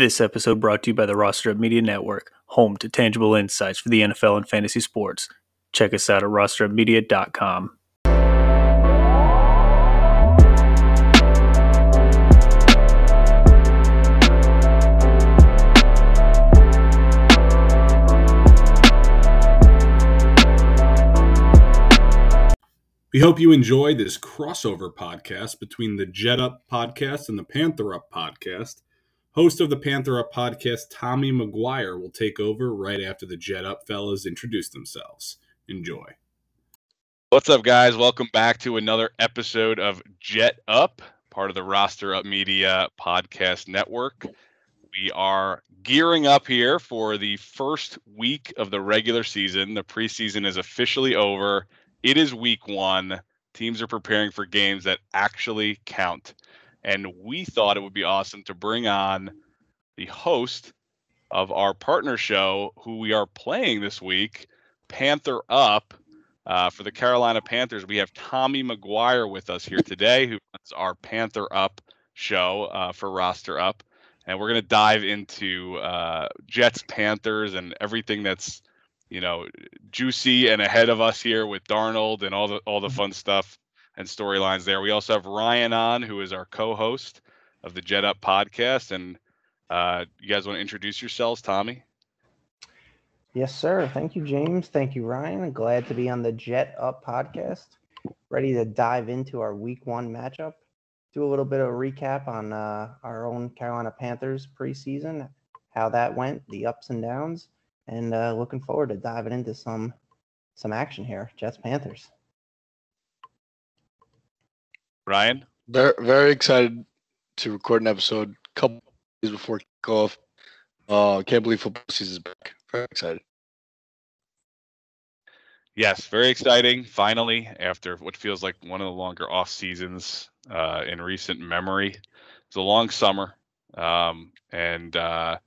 This episode brought to you by the Roster Up Media Network, home to tangible insights for the NFL and fantasy sports. Check us out at rosterupmedia.com. We hope you enjoy this crossover podcast between the Jet Up podcast and the Panther Up podcast. Host of the Panther Up podcast, Tommy McGuire, will take over right after the Jet Up fellas introduce themselves. Enjoy. What's up, guys? Welcome back to another episode of Jet Up, part of the Roster Up Media podcast network. We are gearing up here for the first week of the regular season. The preseason is officially over it is week one. Teams are preparing for games that actually count. And we thought it would be awesome to bring on the host of our partner show, who we are playing this week, Panther Up. Uh, for the Carolina Panthers, we have Tommy McGuire with us here today, who runs our Panther Up show uh, for Roster Up. And we're going to dive into uh, Jets, Panthers, and everything that's you know, juicy and ahead of us here with Darnold and all the all the mm-hmm. fun stuff and storylines there. We also have Ryan on, who is our co-host of the Jet Up podcast. And uh, you guys want to introduce yourselves, Tommy? Yes, sir. Thank you, James. Thank you, Ryan. Glad to be on the Jet Up podcast. Ready to dive into our Week One matchup. Do a little bit of a recap on uh, our own Carolina Panthers preseason, how that went, the ups and downs and uh, looking forward to diving into some some action here. Jets Panthers. Ryan, very very excited to record an episode a couple days before kickoff. Uh, can't believe football season is back. Very excited. Yes, very exciting. Finally, after what feels like one of the longer off seasons uh, in recent memory, it's a long summer, um, and uh,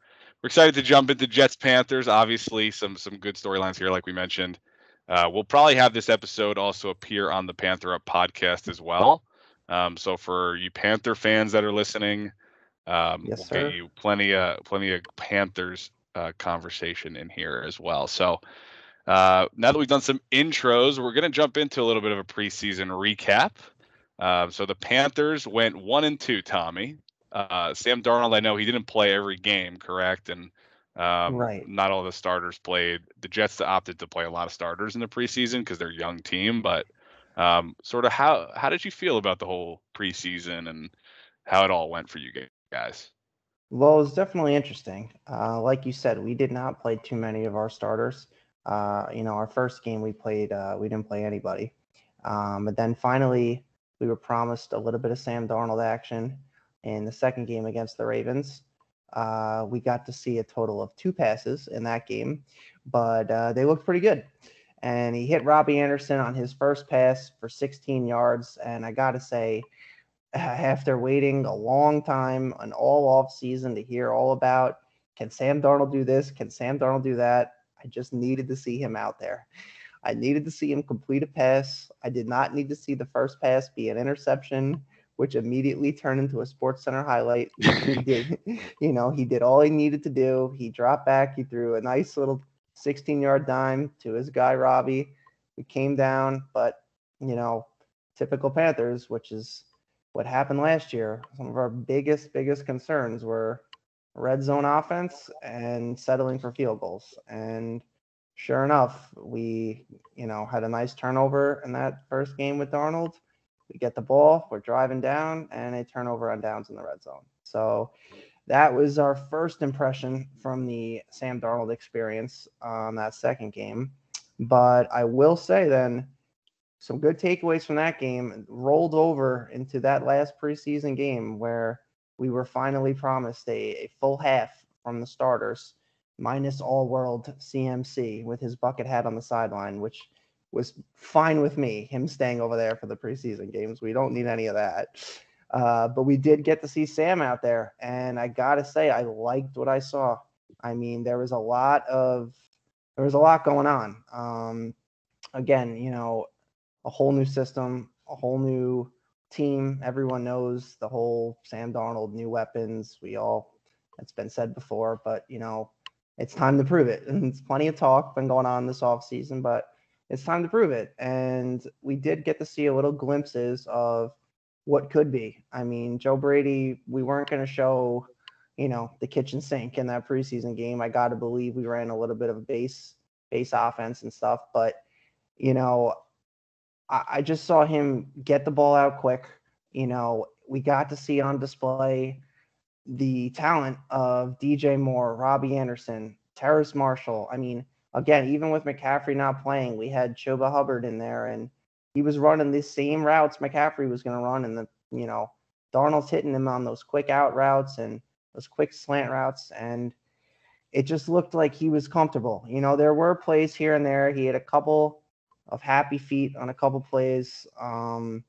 we're excited to jump into Jets Panthers. Obviously, some some good storylines here, like we mentioned. Uh, we'll probably have this episode also appear on the Panther Up podcast as well. Um, so for you Panther fans that are listening, um, yes, we'll get you plenty of plenty of Panthers uh, conversation in here as well. So uh, now that we've done some intros, we're going to jump into a little bit of a preseason recap. Uh, so the Panthers went one and two, Tommy. Uh, Sam Darnold, I know he didn't play every game, correct? And um, right. not all the starters played. The Jets opted to play a lot of starters in the preseason because they're a young team. But um, sort of how how did you feel about the whole preseason and how it all went for you guys? Well, it was definitely interesting. Uh, like you said, we did not play too many of our starters. Uh, you know, our first game we played, uh, we didn't play anybody. Um, but then finally, we were promised a little bit of Sam Darnold action in the second game against the Ravens. Uh, we got to see a total of two passes in that game, but uh, they looked pretty good. And he hit Robbie Anderson on his first pass for 16 yards. And I got to say, after waiting a long time, an all off season to hear all about can Sam Darnold do this? Can Sam Darnold do that? I just needed to see him out there. I needed to see him complete a pass. I did not need to see the first pass be an interception which immediately turned into a Sports Center highlight. he did, you know, he did all he needed to do. He dropped back. He threw a nice little 16 yard dime to his guy Robbie. We came down, but you know, typical Panthers, which is what happened last year. Some of our biggest, biggest concerns were red zone offense and settling for field goals. And sure enough, we, you know, had a nice turnover in that first game with Darnold we get the ball, we're driving down, and a turnover on downs in the red zone. So that was our first impression from the Sam Darnold experience on that second game. But I will say then, some good takeaways from that game rolled over into that last preseason game where we were finally promised a, a full half from the starters, minus all world CMC with his bucket hat on the sideline, which was fine with me, him staying over there for the preseason games. We don't need any of that. Uh, but we did get to see Sam out there, and I gotta say, I liked what I saw. I mean, there was a lot of there was a lot going on. Um, again, you know, a whole new system, a whole new team. Everyone knows the whole Sam Darnold, new weapons. We all It's been said before, but you know, it's time to prove it. And it's plenty of talk been going on this off season, but it's time to prove it. And we did get to see a little glimpses of what could be. I mean, Joe Brady, we weren't going to show, you know, the kitchen sink in that preseason game. I got to believe we ran a little bit of a base base offense and stuff, but you know, I, I just saw him get the ball out quick. You know, we got to see on display the talent of DJ Moore, Robbie Anderson, Terrace Marshall. I mean, again, even with McCaffrey not playing, we had Chuba Hubbard in there and he was running the same routes McCaffrey was going to run. And the, you know, Darnold's hitting him on those quick out routes and those quick slant routes. And it just looked like he was comfortable. You know, there were plays here and there. He had a couple of happy feet on a couple plays. Um,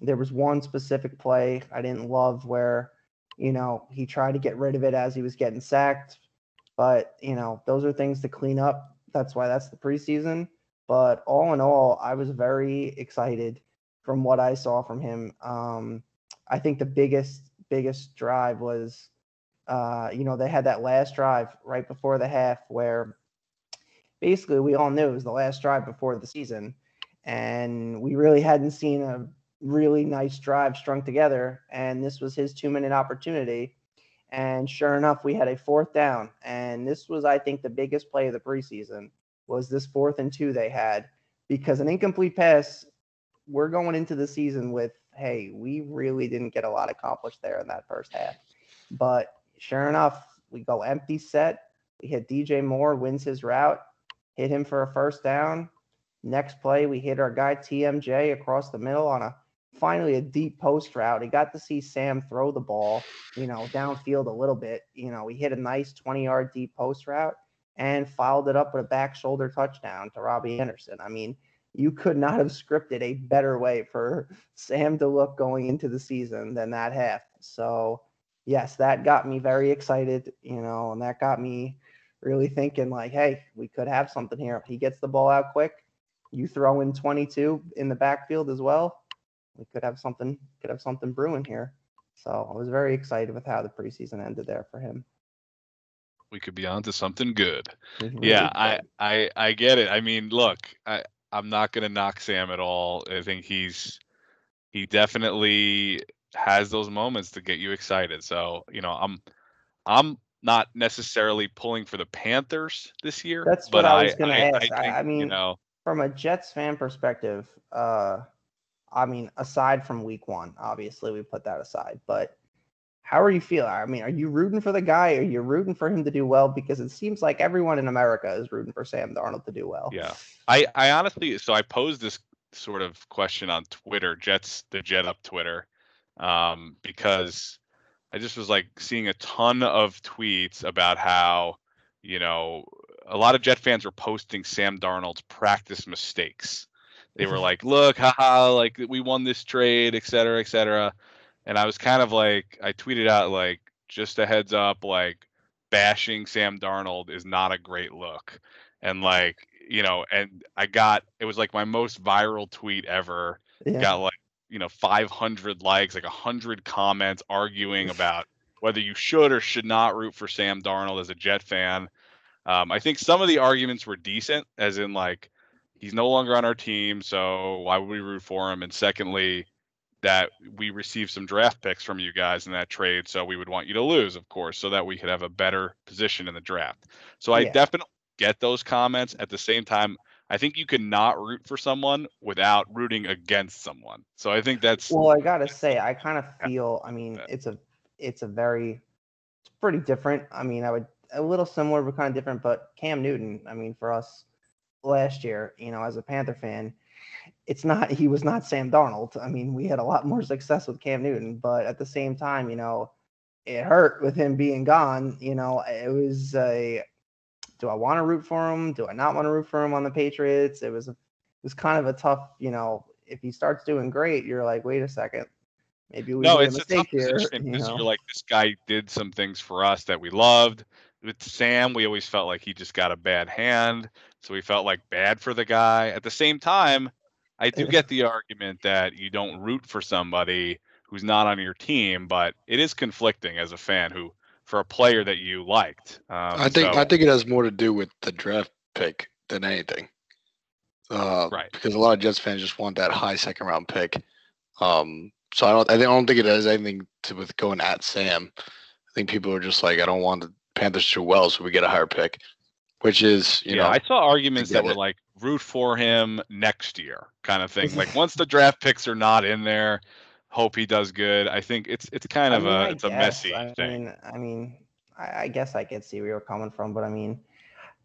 there was one specific play I didn't love where, you know, he tried to get rid of it as he was getting sacked. But, you know, those are things to clean up. That's why that's the preseason. But all in all, I was very excited from what I saw from him. Um, I think the biggest, biggest drive was, uh, you know, they had that last drive right before the half where basically we all knew it was the last drive before the season. And we really hadn't seen a really nice drive strung together. And this was his two minute opportunity. And sure enough, we had a fourth down. And this was, I think, the biggest play of the preseason was this fourth and two they had because an incomplete pass, we're going into the season with, hey, we really didn't get a lot accomplished there in that first half. But sure enough, we go empty set. We hit DJ Moore, wins his route, hit him for a first down. Next play, we hit our guy TMJ across the middle on a finally a deep post route. He got to see Sam throw the ball, you know, downfield a little bit. You know, he hit a nice 20 yard deep post route and followed it up with a back shoulder touchdown to Robbie Anderson. I mean, you could not have scripted a better way for Sam to look going into the season than that half. So, yes, that got me very excited, you know, and that got me really thinking like, hey, we could have something here. He gets the ball out quick, you throw in 22 in the backfield as well. We could have something could have something brewing here. So I was very excited with how the preseason ended there for him. We could be on to something good. Yeah, I. I I get it. I mean, look, I I'm not gonna knock Sam at all. I think he's he definitely has those moments to get you excited. So, you know, I'm I'm not necessarily pulling for the Panthers this year. That's but what I was gonna I, ask. I- think, I you mean, know, from a Jets fan perspective, uh, I mean, aside from week one, obviously we put that aside, but how are you feeling? I mean, are you rooting for the guy? Are you rooting for him to do well? Because it seems like everyone in America is rooting for Sam Darnold to do well. Yeah. I, I honestly, so I posed this sort of question on Twitter, Jets, the Jet Up Twitter, um, because I just was like seeing a ton of tweets about how, you know, a lot of Jet fans were posting Sam Darnold's practice mistakes. They were like, look, haha, like we won this trade, et cetera, et cetera. And I was kind of like, I tweeted out, like, just a heads up, like, bashing Sam Darnold is not a great look. And like, you know, and I got it was like my most viral tweet ever. Yeah. Got like, you know, 500 likes, like 100 comments arguing about whether you should or should not root for Sam Darnold as a Jet fan. Um, I think some of the arguments were decent, as in like he's no longer on our team, so why would we root for him? And secondly, that we received some draft picks from you guys in that trade, so we would want you to lose, of course, so that we could have a better position in the draft. So I Yeah. definitely get those comments. At the same time, I think you can not root for someone without rooting against someone. So I think that's Well, I gotta say, I kind of feel. I mean, it's a, it's a very, it's pretty different. I mean, I would a little similar, but kind of different. But Cam Newton, I mean, for us last year, you know, as a Panther fan, it's not. He was not Sam Darnold. I mean, we had a lot more success with Cam Newton, but at the same time, you know, it hurt with him being gone. You know, it was a. Do I want to root for him? Do I not want to root for him on the Patriots? It was a, it was kind of a tough. You know, if he starts doing great, you're like, wait a second, maybe we no, made it's a tough mistake here. position You know? you're like this guy did some things for us that we loved. With Sam, we always felt like he just got a bad hand, so we felt like bad for the guy. At the same time, I do get the argument that you don't root for somebody who's not on your team, but it is conflicting as a fan who for a player that you liked. Um, I think so- I think it has more to do with the draft pick than anything. Uh, Right. Because a lot of Jets fans just want that high second round pick. Um, so I don't I don't think it has anything to with going at Sam. I think people are just like, I don't want the Panthers to do well, so we get a higher pick, which is you yeah, know I saw arguments that were it. like root for him next year kind of thing. like once the draft picks are not in there, hope he does good. I think it's it's kind of I mean, a I it's a messy I thing. mean, I mean, I, I guess I could see where you're coming from, but I mean,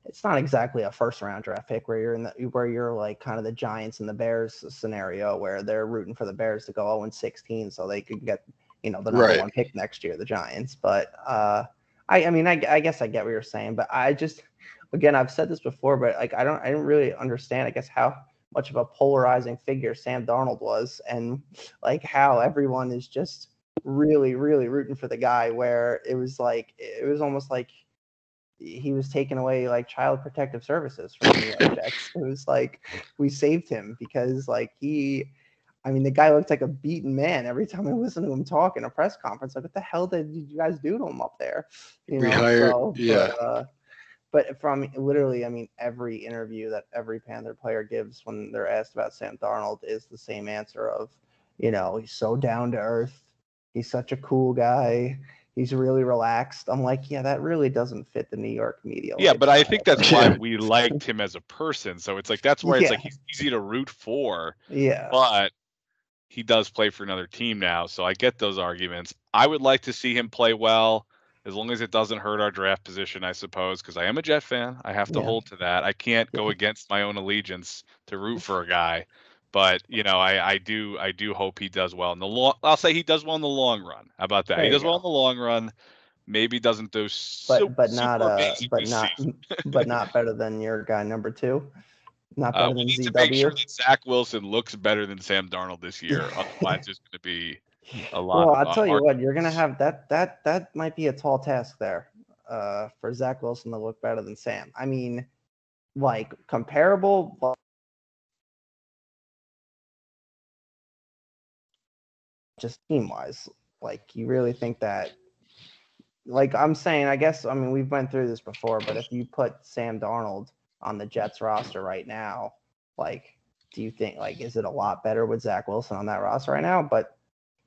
it's not exactly a first round draft pick where you're in the where you're like kind of the Giants and the Bears scenario where they're rooting for the Bears to go 0 and 16 so they could get you know the number Right. one pick next year, the Giants. But uh, I I mean, I, I guess I get what you're saying, but I just again I've said this before, but like I don't I didn't really understand I guess how much of a polarizing figure Sam Darnold was and like how everyone is just really really rooting for the guy where it was like it was almost like he was taking away like child protective services from the Jets. It was like we saved him because like he I mean the guy looked like a beaten man every time I listened to him talk in a press conference. Like what the hell did you guys do to him up there? You We hired- yeah. But, uh, but from literally, I mean, every interview that every Panther player gives when they're asked about Sam Darnold is the same answer of, you know, he's so down to earth. He's such a cool guy. He's really relaxed. I'm like, yeah, that really doesn't fit the New York media. Yeah, but I lifestyle. think that's why we liked him as a person. So it's like that's why it's like he's easy to root for, yeah, but he does play for another team now. So I get those arguments. I would like to see him play well, as long as it doesn't hurt our draft position, I suppose, because I am a Jet fan. I have to Yeah. hold to that. I can't go against my own allegiance to root for a guy. But you know, I, I do I do hope he does well in the long. I'll say he does well in the long run. How about that? There he does well in the long run. Maybe doesn't do but so, but not uh, but not but not better than your guy number two. Not better Uh, we than need to make sure ZW. that Zach Wilson looks better than Sam Darnold this year. Otherwise, there's going to be a lot. Well, I'll tell you what, you're gonna have that that that might be a tall task there uh, for Zach Wilson to look better than Sam. I mean, like comparable, but just team wise. Like, you really think that? Like I'm saying, I guess I mean we've went through this before, but if you put Sam Darnold on the Jets roster right now, like, do you think like is it a lot better with Zach Wilson on that roster right now? But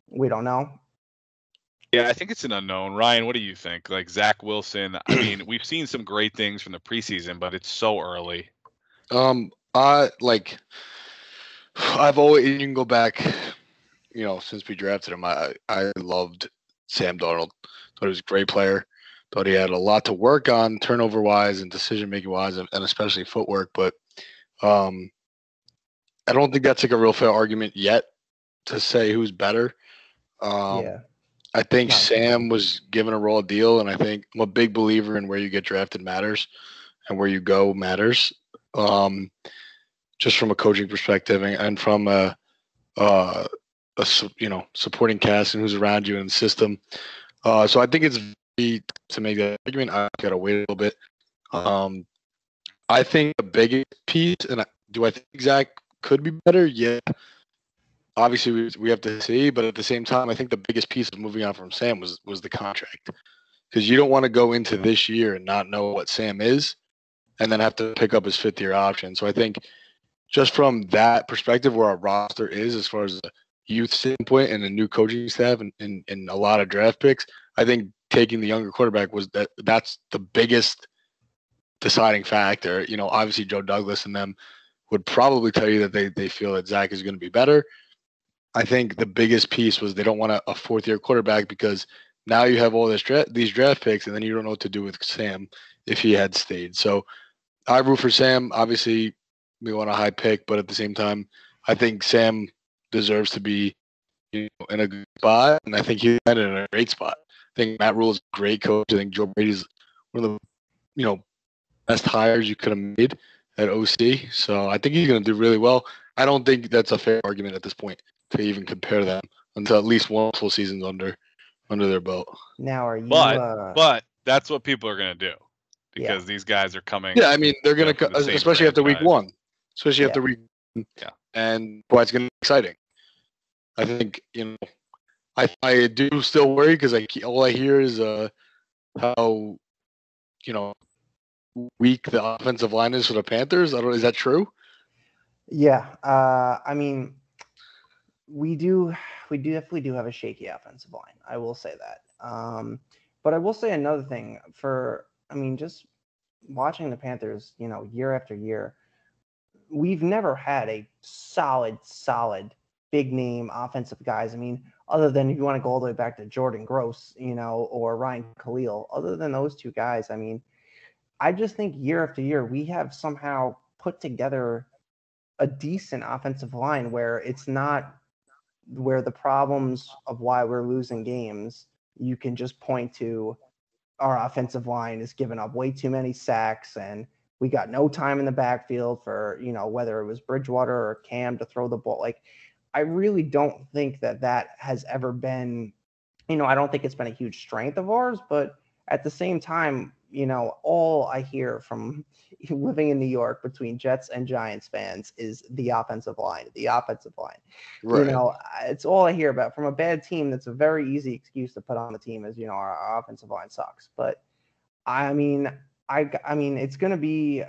we don't know. Yeah, I think it's an unknown. Ryan, what do you think? Like Zach Wilson. I mean, we've seen some great things from the preseason, but it's so early. Um, I like. I've always you can go back, you know, since we drafted him. I I loved Sam Darnold. Thought he was a great player. Thought he had a lot to work on, turnover wise and decision making wise, and and especially footwork. But um, I don't think that's like a real fair argument yet to say who's better. Um, yeah. I think Not- Sam was given a raw deal, and I think I'm a big believer in where you get drafted matters, and where you go matters. Um, just from a coaching perspective, and, and from a, uh, a you know supporting cast and who's around you in the system. Uh, so I think it's to make that argument. I gotta wait a little bit. Um, I think the biggest piece, and I, do I think Zach could be better? Yeah, obviously we, we have to see, but at the same time, I think the biggest piece of moving on from Sam was was the contract, because you don't want to go into this year and not know what Sam is, and then have to pick up his fifth year option. So I think just from that perspective, where our roster is as far as the youth standpoint and the new coaching staff and, and, and a lot of draft picks, I think taking the younger quarterback was that that's the biggest deciding factor. You know, obviously Joe Douglas and them would probably tell you that they, they feel that Zach is going to be better. I think the biggest piece was they don't want a, a fourth year quarterback because now you have all this dra- these draft picks and then you don't know what to do with Sam if he had stayed. So I root for Sam. Obviously, we want a high pick, but at the same time, I think Sam deserves to be you know, in a good spot, and I think he's in a great spot. I think Matt Rhule is a great coach. I think Joe Brady's one of the you know best hires you could have made at OC. So I think he's going to do really well. I don't think that's a fair argument at this point to even compare them until at least one full season's under under their belt. Now are you? But- uh, But that's what people are going to do Yeah. because these guys are coming. Yeah, I mean they're going Yeah, to, for the same especially after week franchise. one, especially Yeah. after week. Yeah. And boy, it's going to be exciting. I think you know, I I do still worry because I ke- all I hear is uh, how you know weak the offensive line is for the Panthers. I don't. Is that true? Yeah, uh, I mean, we do we do definitely do have a shaky offensive line. I will say that. Um, but I will say another thing for I mean, just watching the Panthers, you know, year after year, we've never had a solid, solid big name offensive guys. I mean, other than if you want to go all the way back to Jordan Gross, you know, or Ryan Kalil, other than those two guys, I mean, I just think year after year we have somehow put together a decent offensive line where it's not where the problems of why we're losing games you can just point to our offensive line is giving up way too many sacks and we got no time in the backfield for you know whether it was Bridgewater or Cam to throw the ball. Like I really don't think that that has ever been you know I don't think it's been a huge strength of ours but at the same time you know, all I hear from living in New York between Jets and Giants fans is the offensive line, the offensive line. Right. You know, it's all I hear about from a bad team. That's a very easy excuse to put on the team is, you know, our, our offensive line sucks. But I mean, I, I mean, it's going to be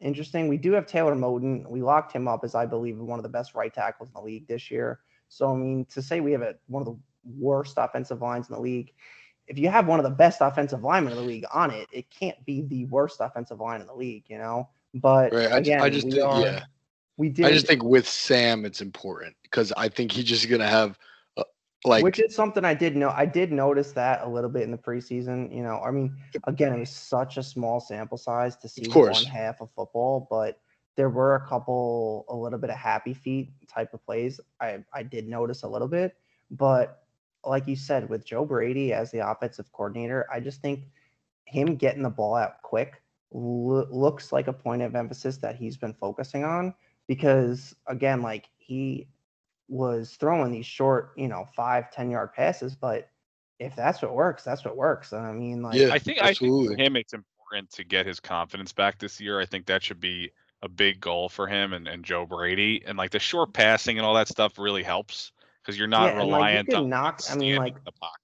interesting. We do have Taylor Moton. We locked him up as I believe one of the best right tackles in the league this year. So, I mean, to say we have a, one of the worst offensive lines in the league if you have one of the best offensive linemen in the league on it, it can't be the worst offensive line in the league, you know. But right. again, I just, we are, yeah, we did. I just think with Sam, it's important because I think he's just gonna have uh, like, which is something I did know. I did notice that a little bit in the preseason. You know, I mean, again, it was such a small sample size to see one half of football, but there were a couple, a little bit of happy feet type of plays. I I did notice a little bit, but like you said, with Joe Brady as the offensive coordinator, I just think him getting the ball out quick lo- looks like a point of emphasis that he's been focusing on because again, like he was throwing these short, you know, five, 10 yard passes, but if that's what works, that's what works. I mean, like, yeah, I think, absolutely. I think for him, it's important to get his confidence back this year. I think that should be a big goal for him and, and Joe Brady. And like the short passing and all that stuff really helps because you're not yeah, reliant like you on knock. I mean, like the pocket.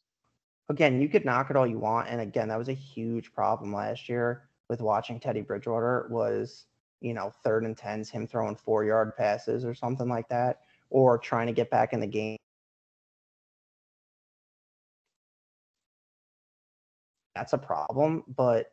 again, you could knock it all you want, and again, that was a huge problem last year with watching Teddy Bridgewater. Was you know third and tens, him throwing four yard passes or something like that, or trying to get back in the game. That's a problem, but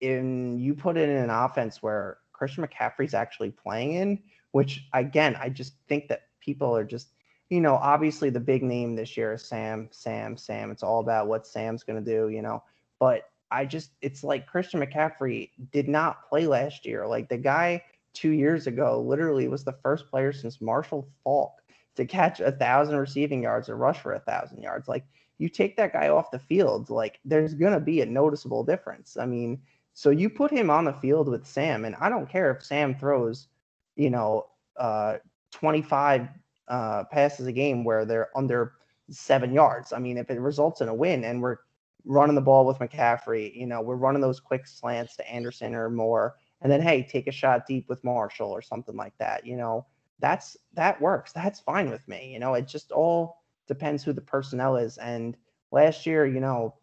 in you put it in an offense where Christian McCaffrey's actually playing in, which again, I just think that people are just you know, obviously the big name this year is Sam, Sam, Sam. It's all about what Sam's going to do, you know. But I just, it's like Christian McCaffrey did not play last year. Like the guy two years ago literally was the first player since Marshall Faulk to catch a thousand receiving yards or rush for a thousand yards. Like you take that guy off the field, like there's going to be a noticeable difference. I mean, so you put him on the field with Sam, and I don't care if Sam throws, you know, uh, 25 uh, passes a game where they're under seven yards. I mean, if it results in a win and we're running the ball with McCaffrey, you know, we're running those quick slants to Anderson or Moore, and then hey, take a shot deep with Marshall or something like that. You know, that's that works. That's fine with me. You know, it just all depends who the personnel is. And last year, you know,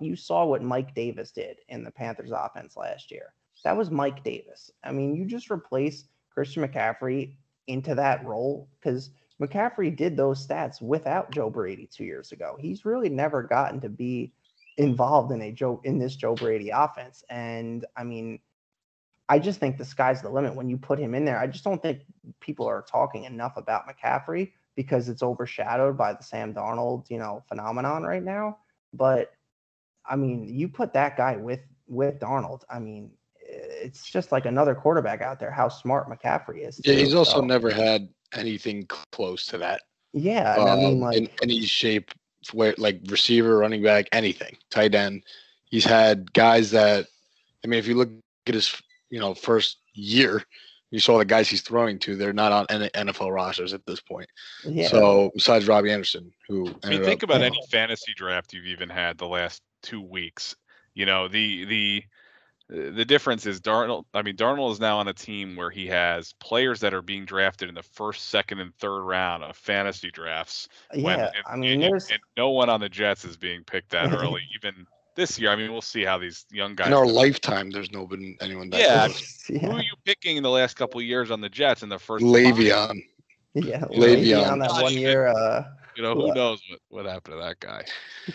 you saw what Mike Davis did in the Panthers offense last year. That was Mike Davis. I mean, you just replace Christian McCaffrey into that role because McCaffrey did those stats without Joe Brady two years ago. He's really never gotten to be involved in a Joe in this Joe Brady offense. And I mean, I just think the sky's the limit when you put him in there. I just don't think people are talking enough about McCaffrey because it's overshadowed by the Sam Darnold, you know, phenomenon right now. But I mean, you put that guy with with Darnold. I mean, it's just like another quarterback out there. How smart McCaffrey is. Too, yeah, he's also so. never had anything close to that. Yeah, um, I mean, like in any shape, where like receiver, running back, anything, tight end. He's had guys that, I mean, if you look at his, you know, first year, you saw the guys he's throwing to. They're not on NFL rosters at this point. Yeah. So besides Robbie Anderson, who I mean, think up, about any fantasy draft you've even had the last two weeks. You know, the the the difference is Darnold. I mean, Darnold is now on a team where he has players that are being drafted in the first, second, and third round of fantasy drafts. Yeah, when, and, I mean, and, and, no one on the Jets is being picked that early. Even this year. I mean, we'll see how these young guys. In our do. lifetime, there's no been anyone that Yeah, close. Who are you picking in the last couple of years on the Jets in the first? five? Le'Veon. yeah. Le'Veon. on that one year. Uh, You know, who knows what, what happened to that guy?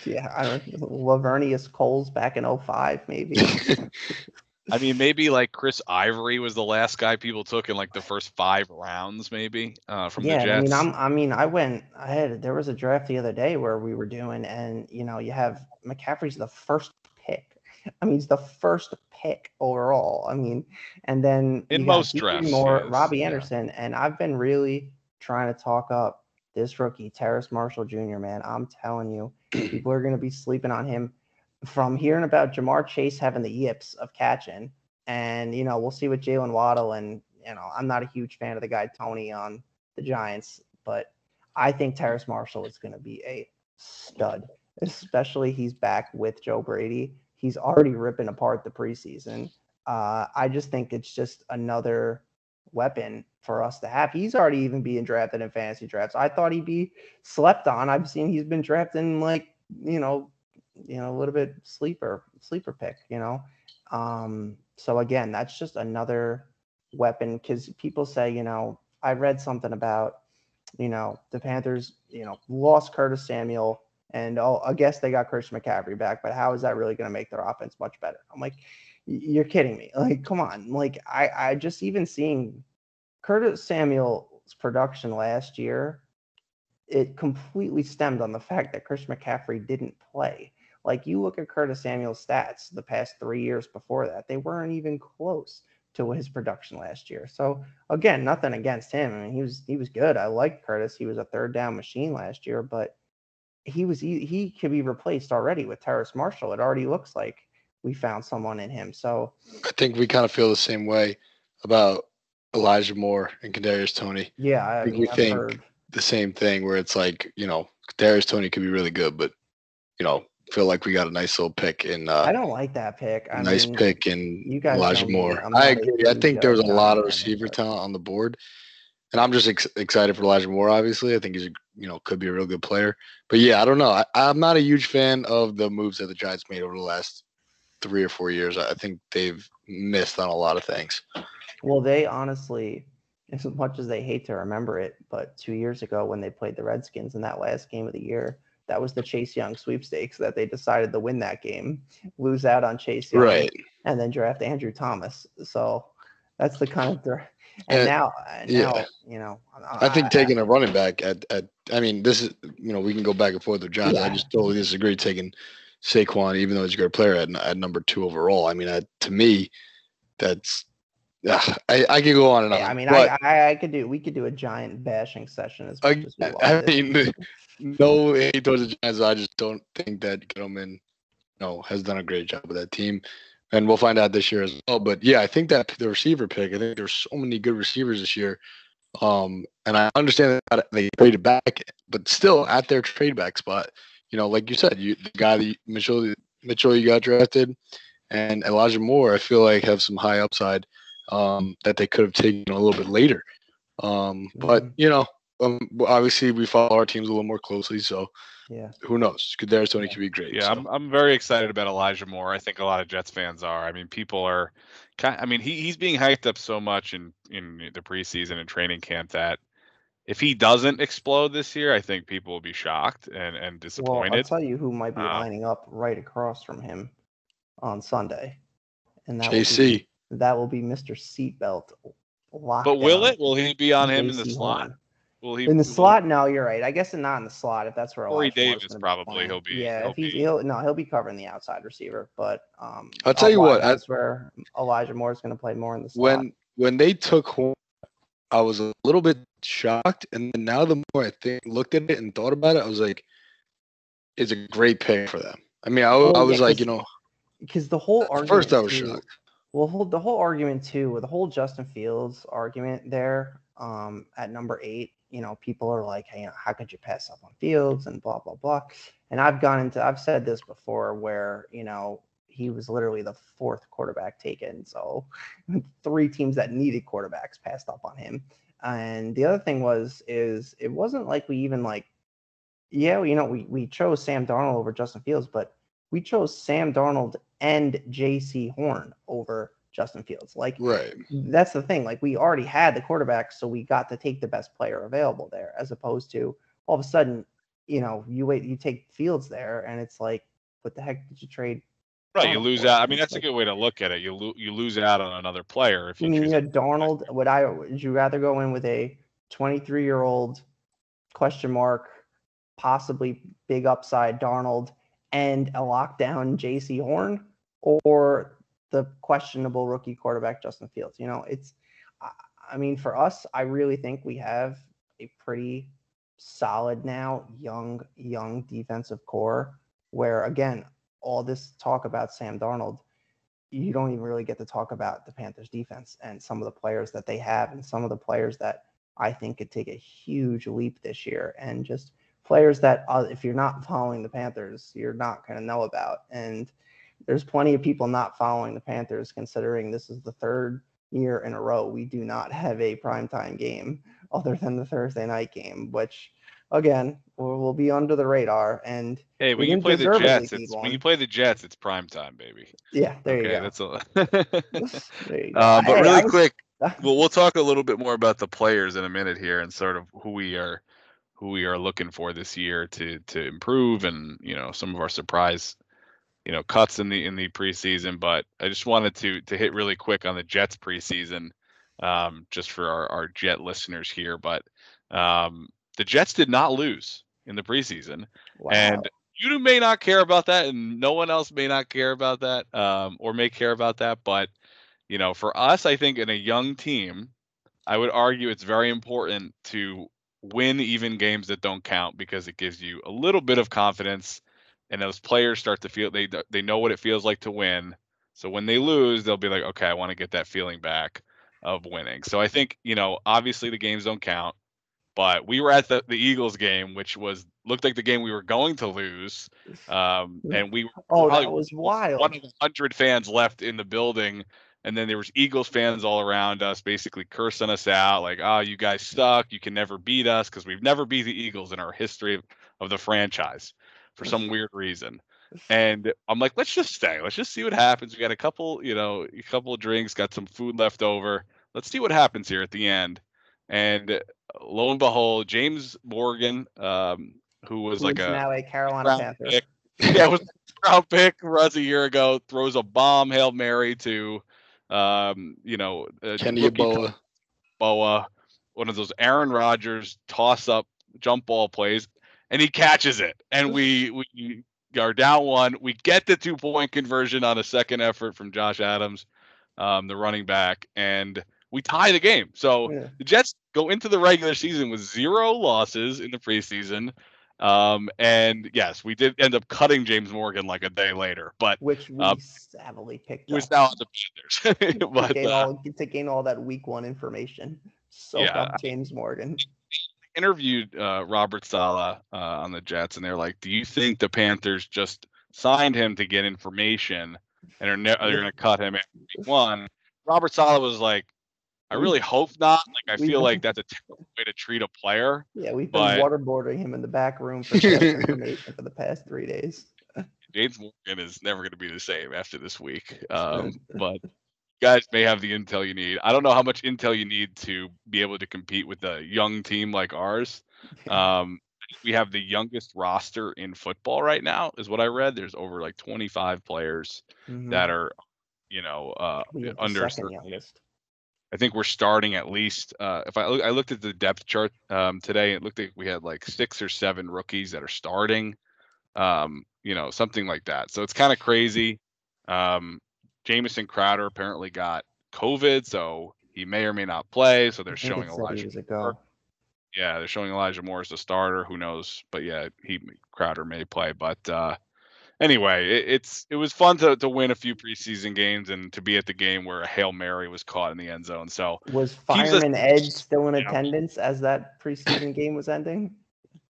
yeah, I don't. Laveranues Coles back in 05, maybe. I mean, maybe like Chris Ivory was the last guy people took in like the first five rounds, maybe uh, from yeah, the Jets. I mean, I'm, I mean, I went. I had there was a draft the other day where we were doing, and you know, you have McCaffrey's the first pick. I mean, he's the first pick overall. I mean, and then In most drafts, more Robbie yeah. Anderson, and I've been really trying to talk up this rookie, Terrace Marshall Jr. Man, I'm telling you, people are going to be sleeping on him from hearing about Ja'Marr Chase having the yips of catching, and you know, we'll see with Jaylen Waddle, and you know, I'm not a huge fan of the guy Toney on the Giants, but I think Terrace Marshall is going to be a stud, especially he's back with Joe Brady. He's already ripping apart the preseason. Uh, I just think it's just another weapon for us to have. He's already even being drafted in fantasy drafts. I thought he'd be slept on. I've seen he's been drafted in like, you know, you know, a little bit sleeper, sleeper pick, you know. Um, so again, that's just another weapon because people say, you know, I read something about, you know, the Panthers, you know, lost Curtis Samuel and oh, I guess they got Christian McCaffrey back, but how is that really going to make their offense much better? I'm like, you're kidding me. Like, come on. Like, I, I just even seeing Curtis Samuel's production last year, it completely stemmed on the fact that Chris McCaffrey didn't play. Like, you look at Curtis Samuel's stats the past three years before that, they weren't even close to his production last year. So again, nothing against him. I mean, he was he was good. I liked Curtis. He was a third down machine last year, but he was he, he could be replaced already with Terrace Marshall. It already looks like we found someone in him. So I think we kind of feel the same way about Elijah Moore and Kadarius Toney. yeah, I, think mean, we I've think heard The same thing where it's like, you know, Kadarius Toney could be really good, but you know, feel like we got a nice little pick in I uh don't like that pick. I nice mean, pick in you guys Elijah. Moore. I agree. I think there was a lot of receiver talent on the board. And I'm just ex- excited for Elijah Moore. Obviously, I think he's a, you know could be a real good player. But yeah, I don't know. I, I'm not a huge fan of the moves that the Giants made over the last three or four years. I I think they've missed on a lot of things. Well, they honestly, as much as they hate to remember it, but two years ago when they played the Redskins in that last game of the year, that was the Chase Young sweepstakes that they decided to win that game, lose out on Chase Young, Right. and then draft Andrew Thomas. So that's the kind of thir- and And- now, and yeah. now you know, I think taking a running back at, at I mean, this is you know we can go back and forth with John. I just totally disagree taking Saquon, even though he's a great player at, at number two overall. I mean, uh, to me, that's uh, I I could go on and on. Yeah, I mean, I, I I could do we could do a giant bashing session as much I, as we want. I mean, no hate towards the Giants. I just don't think that Gettleman, you know, has done a great job with that team, and we'll find out this year as well. But yeah, I think that the receiver pick. I think there's so many good receivers this year, um, and I understand that they traded back, but still at their trade back spot. You know, like you said, you the guy that you, Mitchell Mitchell you got drafted, and Elijah Moore, I feel like have some high upside um, that they could have taken a little bit later. Um, but Mhm. you know, um, obviously we follow our teams a little more closely, so yeah. who knows? Kadarius Toney could be great. Yeah, so. I'm I'm very excited about Elijah Moore. I think a lot of Jets fans are. I mean, people are kind I mean, he he's being hyped up so much in in the preseason and training camp that if he doesn't explode this year, I think people will be shocked and and disappointed. Well, I'll tell you who might be Uh, lining up right across from him on Sunday, and that will JC. be, that will be Mr. Seatbelt. but will it? Will he be on him in the slot? Horn. Will he In the will- slot, no, you're right. I guess not in the slot if that's where Corey Elijah Moore's Davis gonna be probably, he'll be- Yeah, he'll if he's be- he'll no, he'll be covering the outside receiver. But um, I'll tell you wide, what, that's where Elijah Moore is going to play more in the slot. when when they took Horn, I was a little bit shocked, and then now the more I think looked at it and thought about it, I was like, "It's a great pick for them." I mean, I, Well, I yeah, was like, 'cause you know, because the whole at argument first I was too- shocked. Well, whole, the whole argument too, with the whole Justin Fields argument there, um, at number eight, you know, people are like, hey, how could you pass up on Fields and blah blah blah. And I've gone into, I've said this before, where you know he was literally the fourth quarterback taken, so three teams that needed quarterbacks passed up on him. And the other thing was, is it wasn't like we even like, yeah, you know, we we chose Sam Darnold over Justin Fields, but we chose Sam Darnold and Jaycee Horn over Justin Fields. Like Right. that's the thing. Like we already had the quarterback, so we got to take the best player available there, as opposed to all of a sudden, you know, you wait, you take Fields there, and it's like, what the heck did you trade? Right, you lose out. I mean, that's a good way to look at it. You lo- you lose out on another player if I you mean, choose. you had Darnold. Would I? Would you rather go in with a 23 year old question mark, possibly big upside Darnold, and a lockdown Jaycee Horn, or the questionable rookie quarterback Justin Fields? You know, it's. I- mean, for us, I really think we have a pretty solid now young young defensive core. Where again, all this talk about Sam Darnold you don't even really get to talk about the Panthers defense and some of the players that they have and some of the players that I think could take a huge leap this year and just players that uh, if you're not following the Panthers, you're not going to know about. And there's plenty of people not following the Panthers considering this is the third year in a row we do not have a primetime game other than the Thursday night game, which again will, will be under the radar. And Hey, when we you play the Jets, it's, when you play the Jets, it's prime time, baby. yeah, there okay, you go. that's a. There you go. Uh, but Hey, really was- quick, well, we'll talk a little bit more about the players in a minute here and sort of who we are who we are looking for this year to to improve and you know some of our surprise you know cuts in the in the preseason but i just wanted to to hit really quick on the jets preseason um just for our, our jet listeners here but um the jets did not lose in the preseason Wow. and you may not care about that and no one else may not care about that um, or may care about that but you know for us i think in a young team i would argue it's very important to win even games that don't count because it gives you a little bit of confidence and those players start to feel they they know what it feels like to win so when they lose they'll be like okay i want to get that feeling back of winning so i think you know obviously the games don't count but we were at the, the Eagles game, which was looked like the game we were going to lose, um, and we were oh, that was wild. one hundred fans left in the building, and then there was Eagles fans all around us, basically cursing us out, like, "Oh, you guys suck! You can never beat us because we've never beat the Eagles in our history of, of the franchise for some weird reason." And I'm like, let's just stay. Let's just see what happens. We got a couple, you know, a couple of drinks, got some food left over. Let's see what happens here at the end. And uh, lo and behold, James Morgan, um, who was like a now a Carolina round Panther. pick. yeah, was a round pick for us a year ago. Throws a bomb hail mary to, um, you know, uh, Kenny rookie Ebola. Boa, one of those Aaron Rodgers toss up jump ball plays, and he catches it, and we we are down one. We get the two point conversion on a second effort from Josh Adams, um, the running back, and we tie the game. So Yeah. the Jets go into the regular season with zero losses in the preseason. Um, and yes, we did end up cutting James Morgan like a day later, but which we Um, savvily picked was now on the Panthers. to, but gain uh, all, to gain all that week one information. Soak Yeah, James Morgan. Interviewed uh, Robert Saleh uh, on the Jets, and they're like, "Do you think the Panthers just signed him to get information and are, ne- are going to cut him after week one?" Robert Saleh was like, "I really hope not. Like, I feel like that's a terrible way to treat a player." Yeah, we've been But- waterboarding him in the back room for for the past three days. James Morgan is never going to be the same after this week. Um, but guys may have the intel you need. I don't know how much intel you need to be able to compete with a young team like ours. Um, we have the youngest roster in football right now, is what I read. There's over like 25 players Mhm. that are, you know, uh, under. a second certain- youngest. I think we're starting at least. Uh, if I look, I looked at the depth chart um, today. It looked like we had like six or seven rookies that are starting. Um, you know, something like that. So it's kind of crazy. Um, Jamison Crowder apparently got COVID, so he may or may not play. So they're showing Elijah. ago. Yeah, they're showing Elijah Moore as the starter. Who knows? But yeah, he Crowder may play. But uh, anyway, it, it's it was fun to to win a few preseason games and to be at the game where a hail mary was caught in the end zone. So Was us- Fireman Ed still in Yeah. attendance as that preseason game was ending?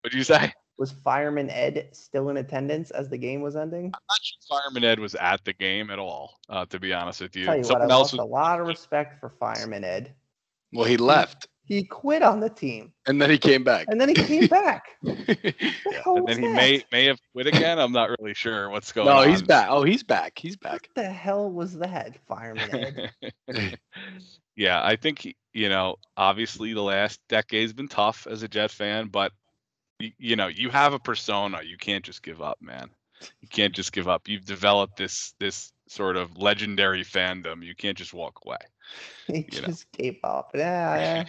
what did you say? Was Fireman Ed still in attendance as the game was ending? I'm not sure Fireman Ed was at the game at all. Uh, to be honest with you, Tell you what, I someone else lost was. a lot of respect for Fireman Ed. Well, he left. He quit on the team, And then he came back. and then he came back. What the hell and was then he that? may may have quit again. I'm not really sure what's going no, on. No, he's back. Oh, he's back. He's back. What the hell was that, fireman Ed? yeah, I think you know, obviously the last decade's been tough as a Jet fan, but you know, you have a persona. You can't just give up, man. You can't just give up. You've developed this this sort of legendary fandom. You can't just walk away. You know. just gave up. Yeah.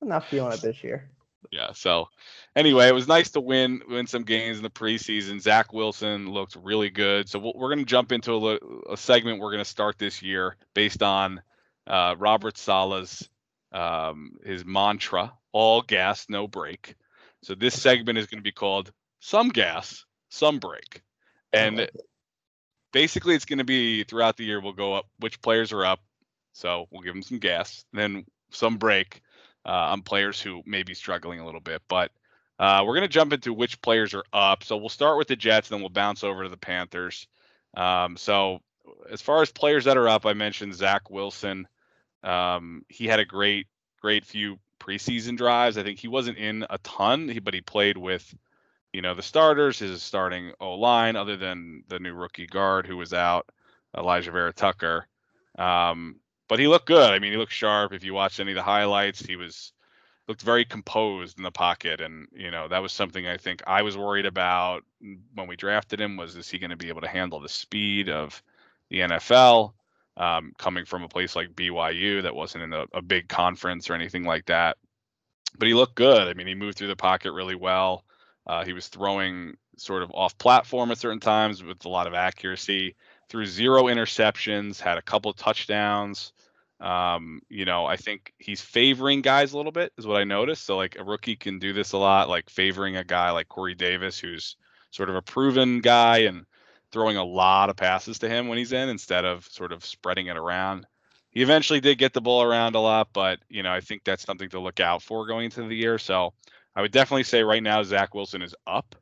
I'm not feeling it this year. Yeah. So anyway, it was nice to win win some games in the preseason. Zach Wilson looked really good. So we'll, we're going to jump into a, a segment we're going to start this year based on uh, Robert Saleh's um, his mantra: all gas, no brake. So this segment is going to be called "Some Gas, Some Break," and like it. basically it's going to be throughout the year we'll go up which players are up. So we'll give them some gas then some break uh, on players who may be struggling a little bit. But uh, we're going to jump into which players are up. So we'll start with the jets then we'll bounce over to the panthers. Um, so as far as players that are up i mentioned zach wilson. Um, he had a great great few preseason drives. I think he wasn't in a ton but he played with you know the starters his starting O line other than the new rookie guard who was out Alijah Vera-Tucker. Um, but he looked good. I mean he looked sharp. If you watched any of the highlights he was looked very composed in the pocket. And you know that was something I think I was worried about when we drafted him was is he going to be able to handle the speed of the NFL um, coming from a place like BYU that wasn't in a, a big conference or anything like that but he looked good I mean he moved through the pocket really well uh, he was throwing sort of off platform at certain times with a lot of accuracy. Threw zero interceptions, had a couple touchdowns. Um, you know, I think he's favoring guys a little bit, is what I noticed. So, like, a rookie can do this a lot, like favoring a guy like Corey Davis, who's sort of a proven guy and throwing a lot of passes to him when he's in instead of sort of spreading it around. He eventually did get the ball around a lot, but, you know, I think that's something to look out for going into the year. So, I would definitely say right now Zach Wilson is up.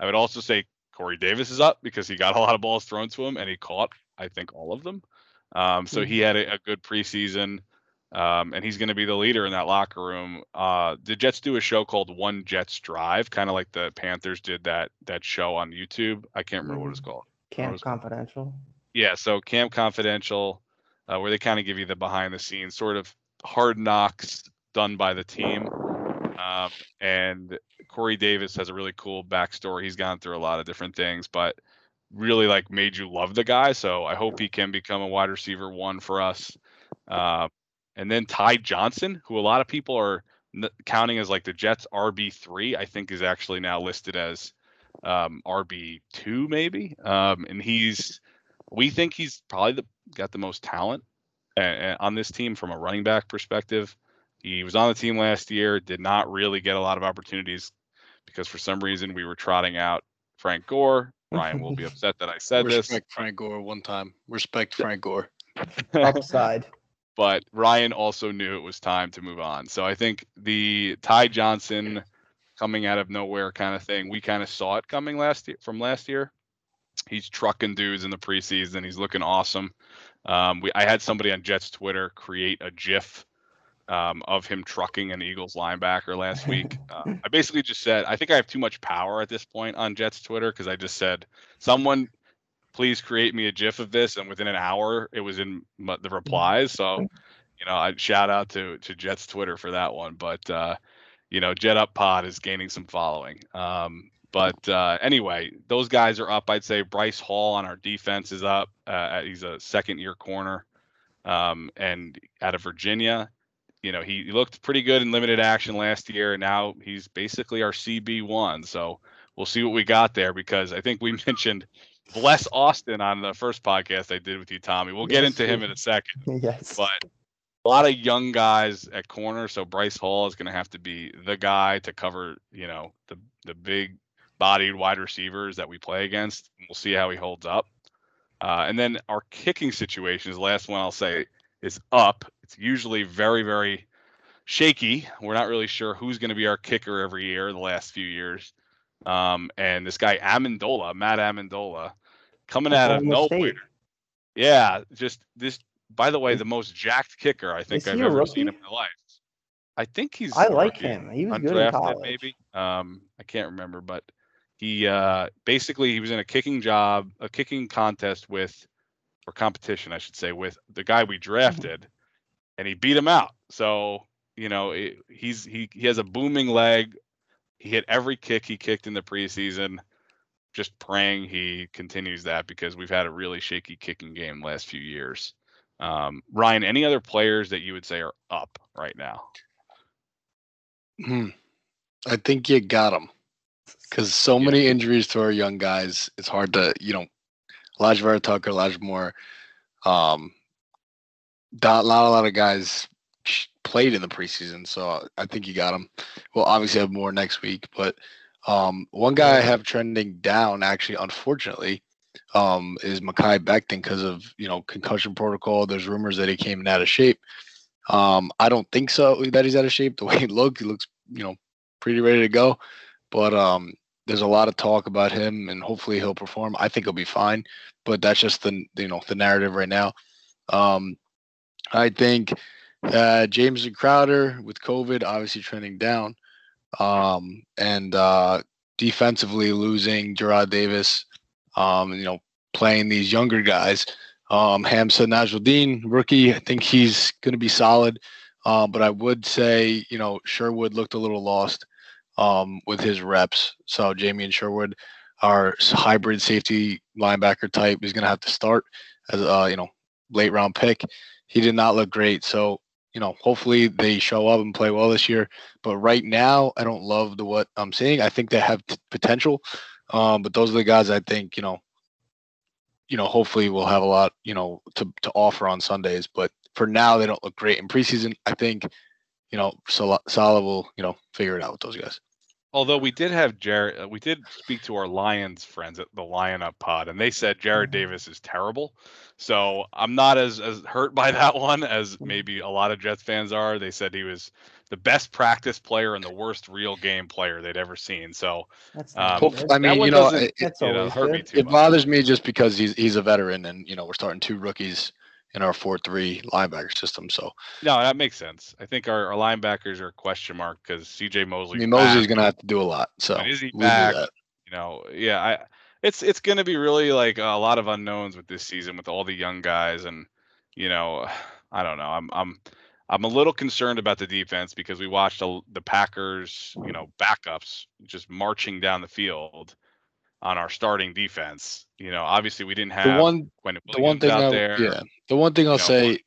I would also say Corey Davis is up because he got a lot of balls thrown to him and he caught, I think, all of them. Um, so he had a, a good preseason, um, and he's going to be the leader in that locker room. Uh, the Jets do a show called One Jets Drive, kind of like the Panthers did that that show on YouTube. I can't remember what it's called. Camp was- Confidential. Yeah, so Camp Confidential, uh, where they kind of give you the behind the scenes, sort of hard knocks done by the team. Um, and Corey Davis has a really cool backstory. He's gone through a lot of different things, but really like made you love the guy. So I hope he can become a wide receiver one for us. Uh, and then Ty Johnson, who a lot of people are n- counting as like the Jets RB three, I think is actually now listed as um, RB two maybe. Um, and he's we think he's probably the, got the most talent uh, on this team from a running back perspective. He was on the team last year, did not really get a lot of opportunities because for some reason we were trotting out Frank Gore. Ryan will be upset that I said this, Respect Frank Gore one time. Respect Frank Gore. Upside. but Ryan also knew it was time to move on. So I think the Ty Johnson coming out of nowhere kind of thing, we kind of saw it coming last year from last year. He's trucking dudes in the preseason. He's looking awesome. Um, we I had somebody on Jets Twitter create a GIF um, of him trucking an Eagles linebacker last week. Uh, I basically just said I think I have too much power at this point on Jets Twitter because I just said someone please create me a GIF of this, and within an hour it was in the replies. So you know I shout out to to Jets Twitter for that one, but uh, you know Jet Up Pod is gaining some following. Um, but uh, anyway, those guys are up. I'd say Bryce Hall on our defense is up. Uh, he's a second year corner, um, and out of Virginia. You know, he looked pretty good in limited action last year, and now he's basically our CB one. So we'll see what we got there because I think we mentioned Bless Austin on the first podcast I did with you, Tommy. We'll get Yes, into him in a second, yes. but a lot of young guys at corner. So Bryce Hall is going to have to be the guy to cover, you know, the the big bodied wide receivers that we play against. We'll see how he holds up. Uh, and then our kicking situation situations, last one I'll say is up. It's usually very, very shaky. We're not really sure who's going to be our kicker every year the last few years. Um, and this guy Amendola, Matt Amendola, coming out of nowhere. Yeah, just this. By the way, the most jacked kicker I think I've ever seen in my life. I think he's. I like rookie. him. He was good in college. maybe. Um, I can't remember, but he uh, basically he was in a kicking job, a kicking contest with, or competition, I should say, with the guy Mm-hmm. we drafted, and he beat him out. So you know it, he's he he has a booming leg. He hit every kick he kicked in the preseason. Just praying he continues that because we've had a really shaky kicking game the last few years. Um, Ryan, any other players that you would say are up right now? Hmm. I think you got them because so Yeah. many injuries to our young guys. It's hard to, you know, Alijah Tucker, Elijah Moore. Um, not, not a lot of guys played in the preseason, so I think you got them. We'll obviously have more next week, but um, one guy I have trending down, actually, unfortunately, um, is Mekhi Becton because of you know concussion protocol. There's rumors that he came in out of shape. Um, I don't think so that he's out of shape. The way he looked, he looks you know pretty ready to go. But um, there's a lot of talk about him, and hopefully he'll perform. I think he'll be fine. But that's just the you know the narrative right now. Um, I think uh, Jamison Crowder with COVID obviously trending down, um, and uh, defensively losing Jarrad Davis. Um, you know, playing these younger guys. Um, Hamsah Nasirildeen, rookie. I think he's going to be solid. Um, but I would say, you know, Sherwood looked a little lost um, with his reps. So Jamien Sherwood, our hybrid safety linebacker type, is going to have to start as a you know late round pick. He did not look great. So you know, hopefully they show up and play well this year. But right now, I don't love the what I'm seeing. I think they have t- potential. Um, but those are the guys I think you know you know, hopefully we'll have a lot, you know, to, to offer on Sundays. But for now, they don't look great in preseason. I think, you know, Sal- Saleh will, you know, figure it out with those guys. Although we did have Jarrad, uh, we did speak to our Lions friends at the Lion Up Pod, and they said Jarrad Mhm. Davis is terrible. So I'm not as as hurt by that one as maybe a lot of Jets fans are. They said he was the best practice player and the worst real game player they'd ever seen. So That's Um, not Hope- good. I mean, you know, doesn't- it, you know, hurt me too it bothers me just because he's he's a veteran, and you know, we're starting two rookies in our four three linebacker system. So no, that makes sense. I think our, our linebackers are a question mark because CJ Mosley. I mean, Mosley's going to have to do a lot. So is he back? you know, yeah, I it's it's going to be really like a lot of unknowns with this season with all the young guys and you know, I don't know. I'm I'm I'm a little concerned about the defense because we watched the, the Packers, you know, backups just marching down the field on our starting defense. You know, obviously we didn't have The one Quentin the one thing out I, there. yeah the one thing i'll you know, say one-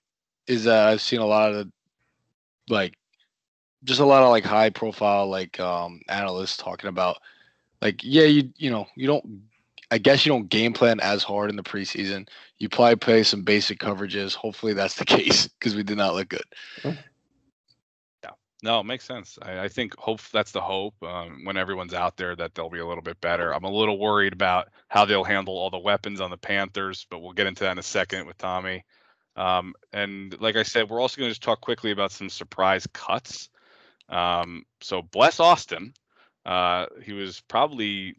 is that i've seen a lot of like just a lot of like high profile like um analysts talking about like yeah you you know you don't i guess you don't game plan as hard in the preseason you probably play some basic coverages hopefully that's the case because we did not look good No, it makes sense. I, I think hope that's the hope. Um, when everyone's out there, that they'll be a little bit better. I'm a little worried about how they'll handle all the weapons on the Panthers, but we'll get into that in a second with Tommy. Um, and like I said, we're also going to just talk quickly about some surprise cuts. Um, so bless Austin. Uh, he was probably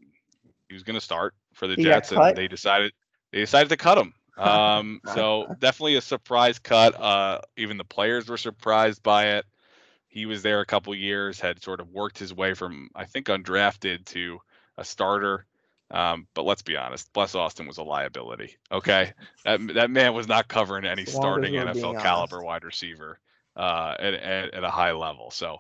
he was going to start for the He Jets, and they decided they decided to cut him. Um, so definitely a surprise cut. Uh, even the players were surprised by it he was there a couple years, had sort of worked his way from I think undrafted to a starter. Um, but let's be honest, Bless Austin was a liability. Okay, that that man was not covering any long starting NFL caliber honest. wide receiver uh, at, at at a high level. So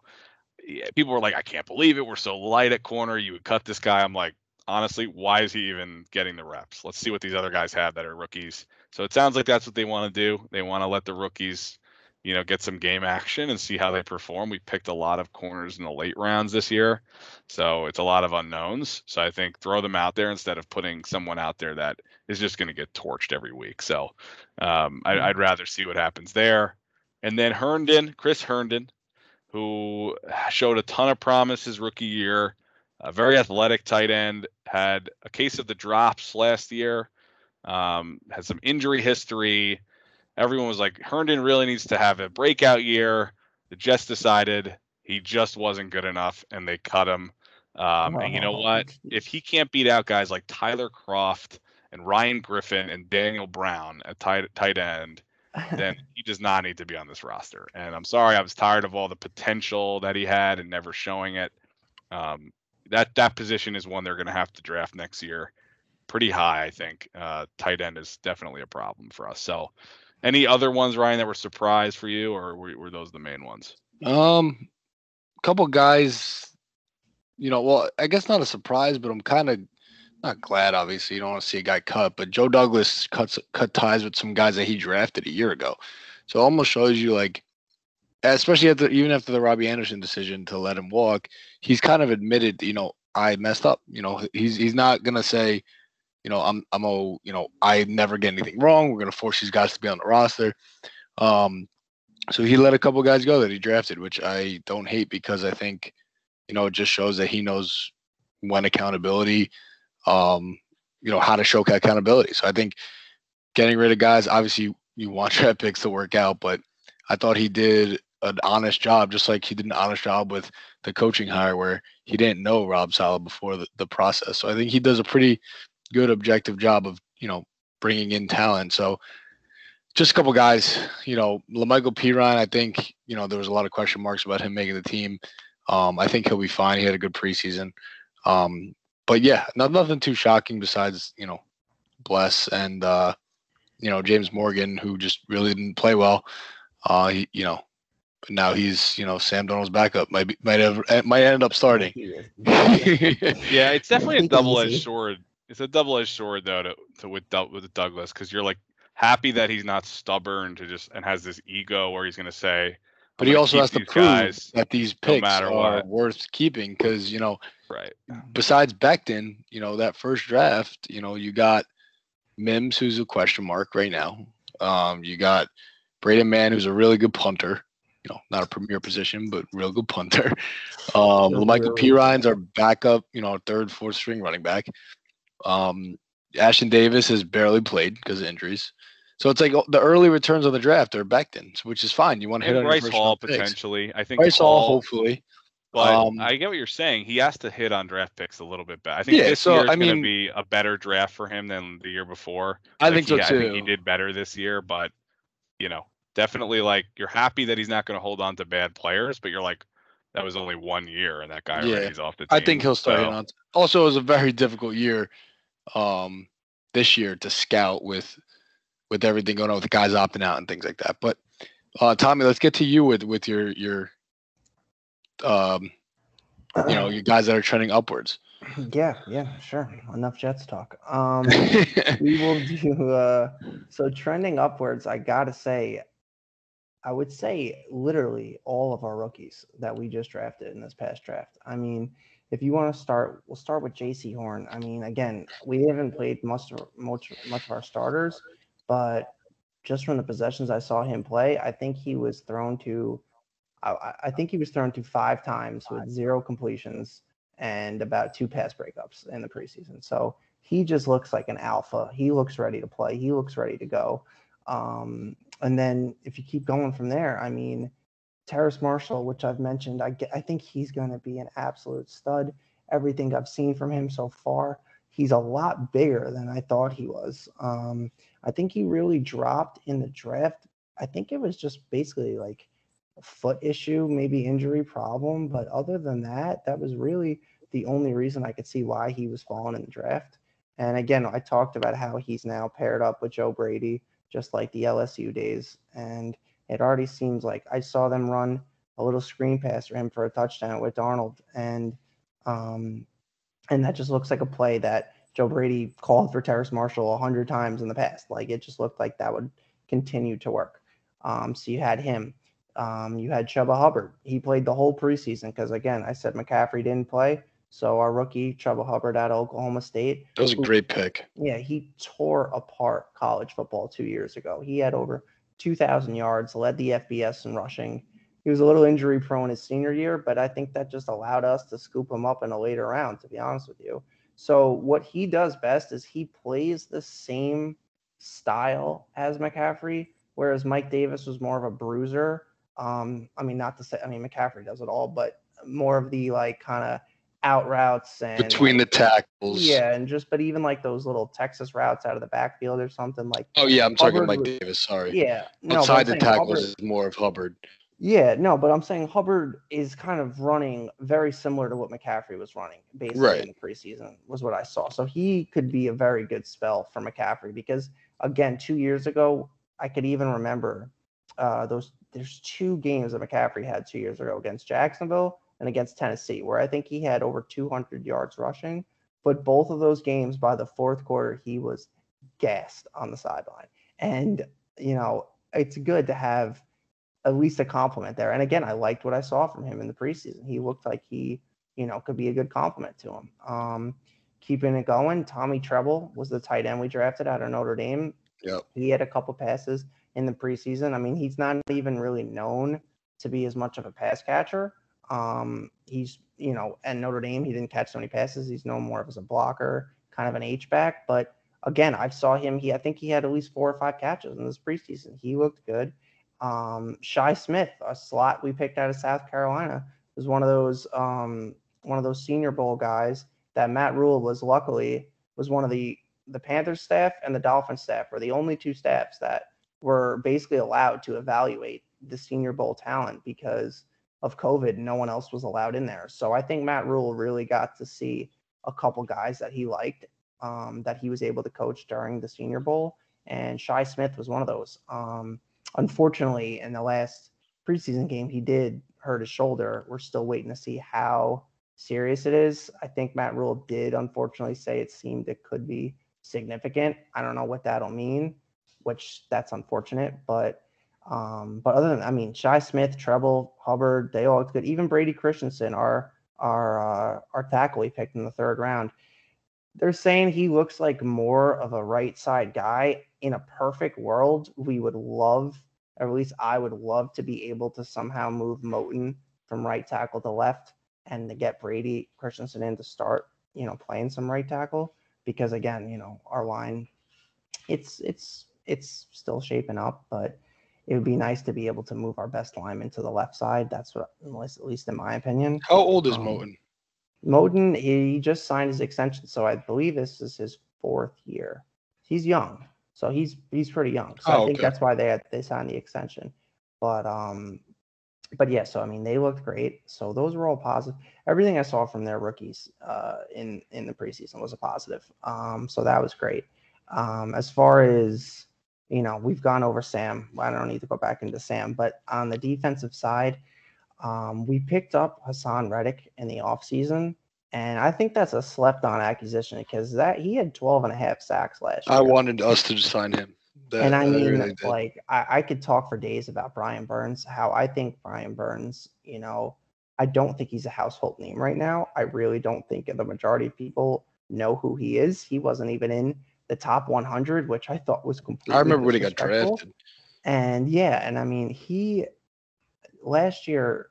yeah, people were like, I can't believe it. We're so light at corner. You would cut this guy. I'm like, honestly, why is he even getting the reps? Let's see what these other guys have that are rookies. So it sounds like that's what they want to do. They want to let the rookies you know, get some game action and see how they perform. We picked a lot of corners in the late rounds this year, so it's a lot of unknowns. So I think throw them out there instead of putting someone out there that is just going to get torched every week. So um, I, I'd rather see what happens there. And then Herndon, Chris Herndon, who showed a ton of promise his rookie year, a very athletic tight end, had a case of the drops last year, um, had some injury history everyone was like, Herndon really needs to have a breakout year. The Jets decided he just wasn't good enough, and they cut him. Um, and you know Oh, what? If he can't beat out guys like Tyler Kroft and Ryan Griffin and Daniel Brown at tight tight end, then he does not need to be on this roster. And I'm sorry, I was tired of all the potential that he had and never showing it. Um, that that position is one they're going to have to draft next year, pretty high, I think. Uh, tight end is definitely a problem for us. So, any other ones, Ryan, that were surprise for you, or were, were those the main ones? Um, a couple guys, you know, well, I guess not a surprise, but I'm kind of not glad. Obviously, you don't want to see a guy cut, but Joe Douglas cuts cut ties with some guys that he drafted a year ago, so almost shows you like, especially after even after the Robbie Anderson decision to let him walk, he's kind of admitted, you know, I messed up. You know, he's he's not gonna say, you know, I'm I'm oh, you know, I never get anything wrong. We're gonna force these guys to be on the roster. Um, so he let a couple guys go that he drafted, which I don't hate because I think, you know, it just shows that he knows when accountability, um, you know, how to show accountability. So I think getting rid of guys, obviously you want draft picks to work out, but I thought he did an honest job, just like he did an honest job with the coaching hire where he didn't know Rob Saleh before the, the process. So I think he does a pretty good objective job of, you know, bringing in talent. So just a couple guys, you know, La'Mical Perine, I think, you know, there was a lot of question marks about him making the team. Um, I think he'll be fine. He had a good preseason. Um, but yeah, not, nothing too shocking besides, you know, Bless and, uh, you know, James Morgan, who just really didn't play well. Uh, he, you know, now he's, you know, Sam Darnold's backup. Might be, might have, might end up starting. Yeah, it's definitely a double-edged sword. It's a double-edged sword though to, to with Doug- with Douglas because you're like happy that he's not stubborn to just and has this ego where he's going to say. but he also has to prove that these picks matter are what. worth keeping because, you know, Right. besides Becton, you know, that first draft, you know, you got Mims, who's a question mark right now. Um, you got Braden Mann, who's a really good punter. You know, not a premier position, but real good punter. Um, Michael P. good. Ryan's our backup, you know, third, fourth string running back. Um, Ashtyn Davis has barely played because of injuries. So it's like the early returns on the draft are Becton, which is fine. You want to hit And on Bryce first Hall potentially. I think Bryce Hall, Hall, hopefully. but um, I get what you're saying. He has to hit on draft picks a little bit better. I think Yeah, this so, year is I going to be a better draft for him than the year before. I Like, think so he, I think he did better this year, but you know, definitely like you're happy that he's not going to hold on to bad players, but you're like, that was only one year, and that guy Yeah, already is off the team. I think he'll start So, on. Also, it was a very difficult year, um, this year to scout with with everything going on with the guys opting out and things like that. But uh, Tommy, let's get to you with with your your um, you know your guys that are trending upwards. Yeah, yeah, sure. Enough Jets talk. Um, we will do. Uh, so trending upwards, I gotta say, I would say literally all of our rookies that we just drafted in this past draft. I mean, if you want to start, we'll start with Jaycee Horn. I mean, again, we haven't played much of much much of our starters, but just from the possessions I saw him play, I think he was thrown to. I, I think he was thrown to five times with zero completions and about two pass breakups in the preseason. So he just looks like an alpha. He looks ready to play. He looks ready to go. Um, and then if you keep going from there, I mean, Terrace Marshall, which I've mentioned, I, get, I think he's going to be an absolute stud. Everything I've seen from him so far, he's a lot bigger than I thought he was. Um, I think he really dropped in the draft. I think it was just basically like a foot issue, maybe injury problem. But other than that, that was really the only reason I could see why he was falling in the draft. And again, I talked about how he's now paired up with Joe Brady, just like the LSU days. And it already seems like I saw them run a little screen pass for him for a touchdown with Darnold. And um, and that just looks like a play that Joe Brady called for Terrace Marshall a hundred times in the past. Like it just looked like that would continue to work. Um, so you had him. Um, you had Chuba Hubbard. He played the whole preseason because again, I said McCaffrey didn't play. So our rookie Chuba Hubbard out of Oklahoma State, That was a great pick. yeah, he tore apart college football two years ago. He had over 2,000 yards, led the FBS in rushing. He was a little injury prone his senior year, but I think that just allowed us to scoop him up in a later round, to be honest with you. So, what he does best is he plays the same style as McCaffrey, whereas Mike Davis was more of a bruiser. Um, I mean, not to say, I mean, McCaffrey does it all, but more of the like kind of out routes and between like, the tackles. yeah, and just but even like those little Texas routes out of the backfield or something like Oh yeah, I'm talking Hubbard Mike was- Davis. Sorry. yeah, no, Outside the tackles Hubbard- is more of Hubbard. Yeah, no, but I'm saying Hubbard is kind of running very similar to what McCaffrey was running basically Right. in the preseason, was what I saw. So he could be a very good spell for McCaffrey because again, two years ago, I could even remember uh, those. There's two games that McCaffrey had two years ago against Jacksonville and against Tennessee, where I think he had over 200 yards rushing. But both of those games, by the fourth quarter, he was gassed on the sideline. And you know, it's good to have at least a compliment there. And again, I liked what I saw from him in the preseason. He looked like he, you know, could be a good compliment to him. Um, keeping it going, Tommy Tremble was the tight end we drafted out of Notre Dame. Yep. He had a couple passes in the preseason. I mean, he's not even really known to be as much of a pass catcher. Um, he's, you know, at Notre Dame, he didn't catch so many passes. He's known more of as a blocker, kind of an H back. But again, I saw him. He, I think he had at least four or five catches in this preseason. He looked good. Um, Shi Smith, a slot we picked out of South Carolina, was one of those um, one of those Senior Bowl guys that Matt Rhule was luckily was one of the the Panthers staff and the Dolphins staff were the only two staffs that were basically allowed to evaluate the Senior Bowl talent because of COVID. No one else was allowed in there. So I think Matt Rhule really got to see a couple guys that he liked um, that he was able to coach during the Senior Bowl, and Shi Smith was one of those. Um, unfortunately, in the last preseason game, he did hurt his shoulder. We're still waiting to see how serious it is. I think Matt Rhule did unfortunately say it seemed it could be significant. I don't know what that'll mean, which that's unfortunate, but um, but other than I mean, Shi Smith, Tremble, Hubbard, they all looked good. Even Brady Christensen, our our uh, our tackle he picked in the third round. They're saying he looks like more of a right side guy. In a perfect world, we would love, or at least I would love to be able to somehow move Moton from right tackle to left and to get Brady Christensen in to start, you know, playing some right tackle. Because again, you know, our line, it's it's it's still shaping up, but it would be nice to be able to move our best lineman to the left side. That's what, at least in my opinion. How old is Um, Moton? Moton, he just signed his extension, so I believe this is his fourth year. He's young, so he's he's pretty young. So Oh, I think okay. that's why they had they signed the extension. But um, but yeah, so I mean they looked great. So those were all positive. Everything I saw from their rookies uh in in the preseason was a positive. Um, so that was great. Um, as far as you know, we've gone over Sam. I don't need to go back into Sam, but on the defensive side, um, we picked up Haason Reddick in the offseason, and I think that's a slept on acquisition because that he had 12 and a half sacks last year. I wanted us to sign him. That, and I mean, really like, I, I could talk for days about Brian Burns, how I think Brian Burns, you know, I don't think he's a household name right now. I really don't think the majority of people know who he is. He wasn't even in the top 100, which I thought was completely. I remember when he got drafted. And yeah, and I mean, he last year,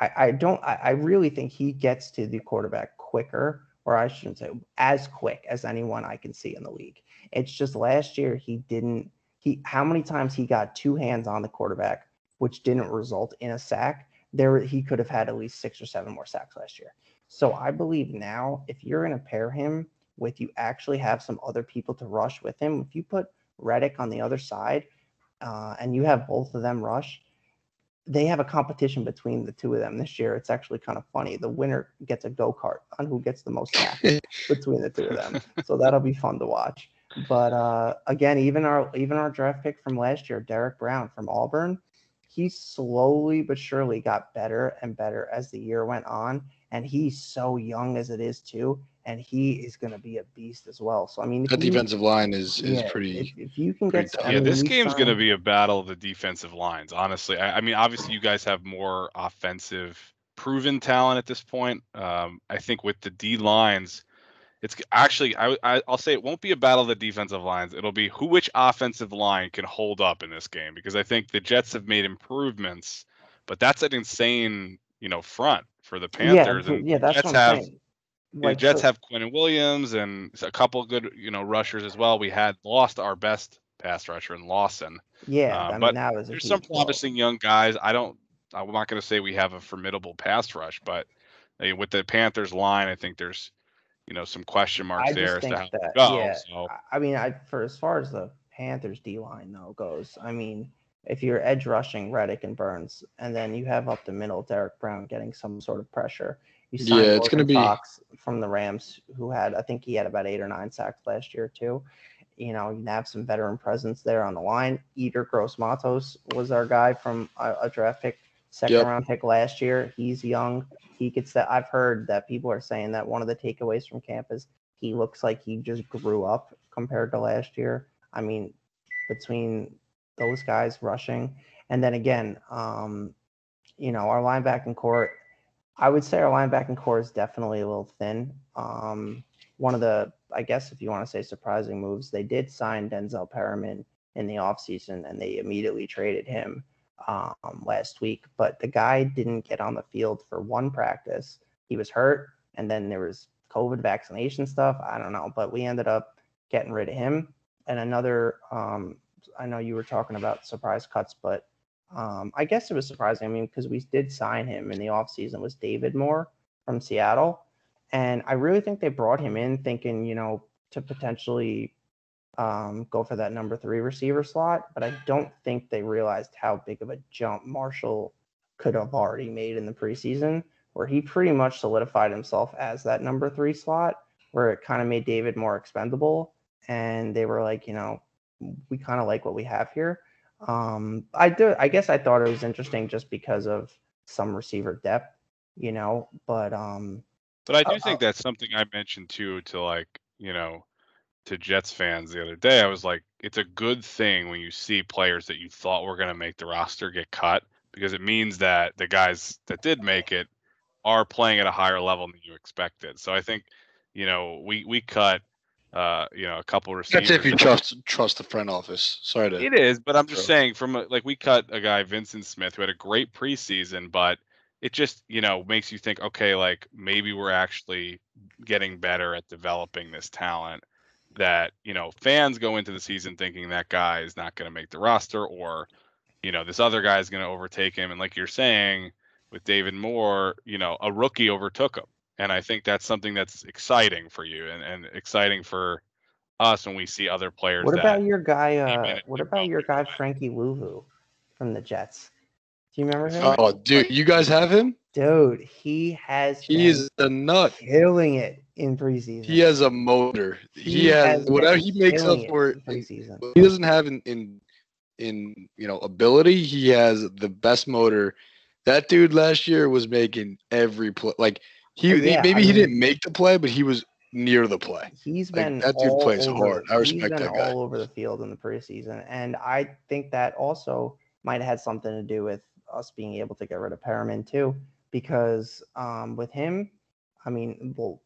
I, I don't, I, I really think he gets to the quarterback quicker, or I shouldn't say as quick as anyone I can see in the league. It's just last year he didn't, he, how many times he got two hands on the quarterback, which didn't result in a sack. There, he could have had at least six or seven more sacks last year. So I believe now, if you're going to pair him with you actually have some other people to rush with him, if you put Reddick on the other side, uh, and you have both of them rush, they have a competition between the two of them this year. It's actually kind of funny. The winner gets a go kart on who gets the most sacks between the two of them. So that'll be fun to watch. But uh, again, even our even our draft pick from last year, Derrick Brown from Auburn, he slowly but surely got better and better as the year went on. And he's so young as it is too, and he is going to be a beast as well. So I mean, if That you- defensive line is is yeah, pretty. If, if you can pretty get, tough. I yeah, mean, this game's going to be a battle of the defensive lines. Honestly, I, I mean, obviously, you guys have more offensive proven talent at this point. Um, I think with the D lines, it's actually I, I I'll say it won't be a battle of the defensive lines. It'll be who which offensive line can hold up in this game because I think the Jets have made improvements, but that's an insane you know front for the Panthers yeah, and yeah, that's Jets what I'm have. saying. The Jets so- have and Williams and a couple good, you know, rushers as well. We had lost our best pass rusher in Lawson. Yeah, Uh, I mean but that was There's some promising young guys. I don't. I'm not going to say we have a formidable pass rush, but With the Panthers line, I think there's, you know, some question marks there as to how that, go. yeah, So I- I mean, I for as far as the Panthers D line though goes, I mean, if you're edge rushing Reddick and Burns, and then you have up the middle Derrick Brown getting some sort of pressure, you sign Yeah, it's gonna be- Fox from the Rams, who had I think he had about eight or nine sacks last year too. You know, you have some veteran presence there on the line. Yetur Gross-Matos was our guy from a, a draft pick, second Yep. round pick last year. He's young. He gets that. I've heard that people are saying that one of the takeaways from camp is he looks like he just grew up compared to last year. I mean, between those guys rushing, and then again, um, you know, our linebacking core, I would say our linebacking core is definitely a little thin. Um, one of the, I guess, if you want to say surprising moves, they did sign Denzel Perryman in the offseason and they immediately traded him um, last week. But the guy didn't get on the field for one practice. He was hurt, and then there was COVID vaccination stuff. I don't know, but we ended up getting rid of him. And another, um, I know you were talking about surprise cuts, but um, I guess it was surprising. I mean, because we did sign him in the offseason was David Moore from Seattle. And I really think they brought him in thinking, you know, to potentially um, go for that number three receiver slot. But I don't think they realized how big of a jump Marshall could have already made in the preseason, where he pretty much solidified himself as that number three slot, where it kind of made David more expendable. And they were like, you know, we kind of like what we have here. Um, I do. I guess I thought it was interesting just because of some receiver depth, you know. But um, But I do Uh, think that's something I mentioned too to like, you know, to Jets fans the other day. I was like, it's a good thing when you see players that you thought were going to make the roster get cut because it means that the guys that did make it are playing at a higher level than you expected. So I think, you know, we we cut uh, you know, a couple receivers. That's if you trust trust the front office. Sorry to. It is, but I'm just saying from a, like we cut a guy Vincent Smith who had a great preseason, but it just you know makes you think, okay, like maybe we're actually getting better at developing this talent. That you know fans go into the season thinking that guy is not going to make the roster, or you know this other guy is going to overtake him, and like you're saying with David Moore, you know a rookie overtook him, and I think that's something that's exciting for you and, and exciting for us when we see other players. what about your guy? came in Uh, what about your guy. Frankie Luvu from the Jets? Do you remember him? Oh, dude, you guys have him? Dude, he has He been is a nut. killing it in preseason. He has a motor. He, has, been whatever he makes up killing it for. in in- preseason. he doesn't have in, in in you know ability. He has the best motor. That dude last year was making every play. Like he, Yeah, maybe I he mean- didn't make the play, but he was near the play. He's Like, been that dude plays over, hard. I respect that guy. all over the field in the preseason, and I think that also might have had something to do with us being able to get rid of Perryman too, because um, with him, I mean, well,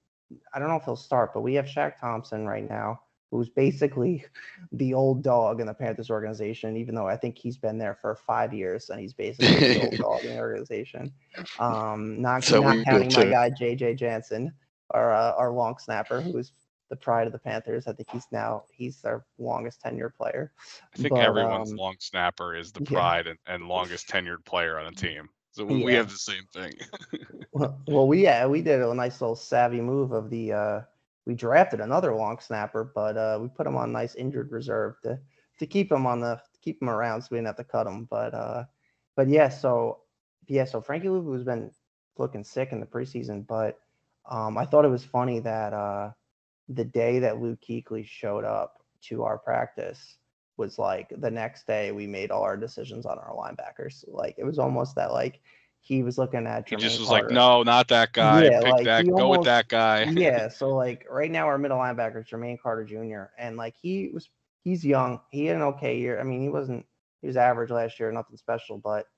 I don't know if he'll start, but we have Shaq Thompson right now, who's basically the old dog in the Panthers organization, even though I think he's been there for five years and he's basically the old dog in the organization. Um, not, So not counting my guy JJ Jansen, our uh, our long snapper, who is the pride of the Panthers. I think he's now he's their longest tenured player. I think But, everyone's um, long snapper is the yeah. pride and, and longest tenured player on a team. So we, we have the same thing. Well, well, we yeah we did a nice little savvy move of the uh, we drafted another long snapper, but uh, we put him on nice injured reserve to to keep him on the keep him around so we didn't have to cut him. But uh, but yeah, so yeah, so Frankie Luvu has been looking sick in the preseason, but um, I thought it was funny that uh, the day that Luke Kuechly showed up to our practice was like the next day we made all our decisions on our linebackers. Like it was almost that like he was looking at he just was like, no, not that guy. Yeah, Pick like, that. Go with that guy. yeah, so like right now our middle linebacker is Jermaine Carter Jr. and like he was he's young. He had an okay year. I mean, he wasn't he was average last year, nothing special, but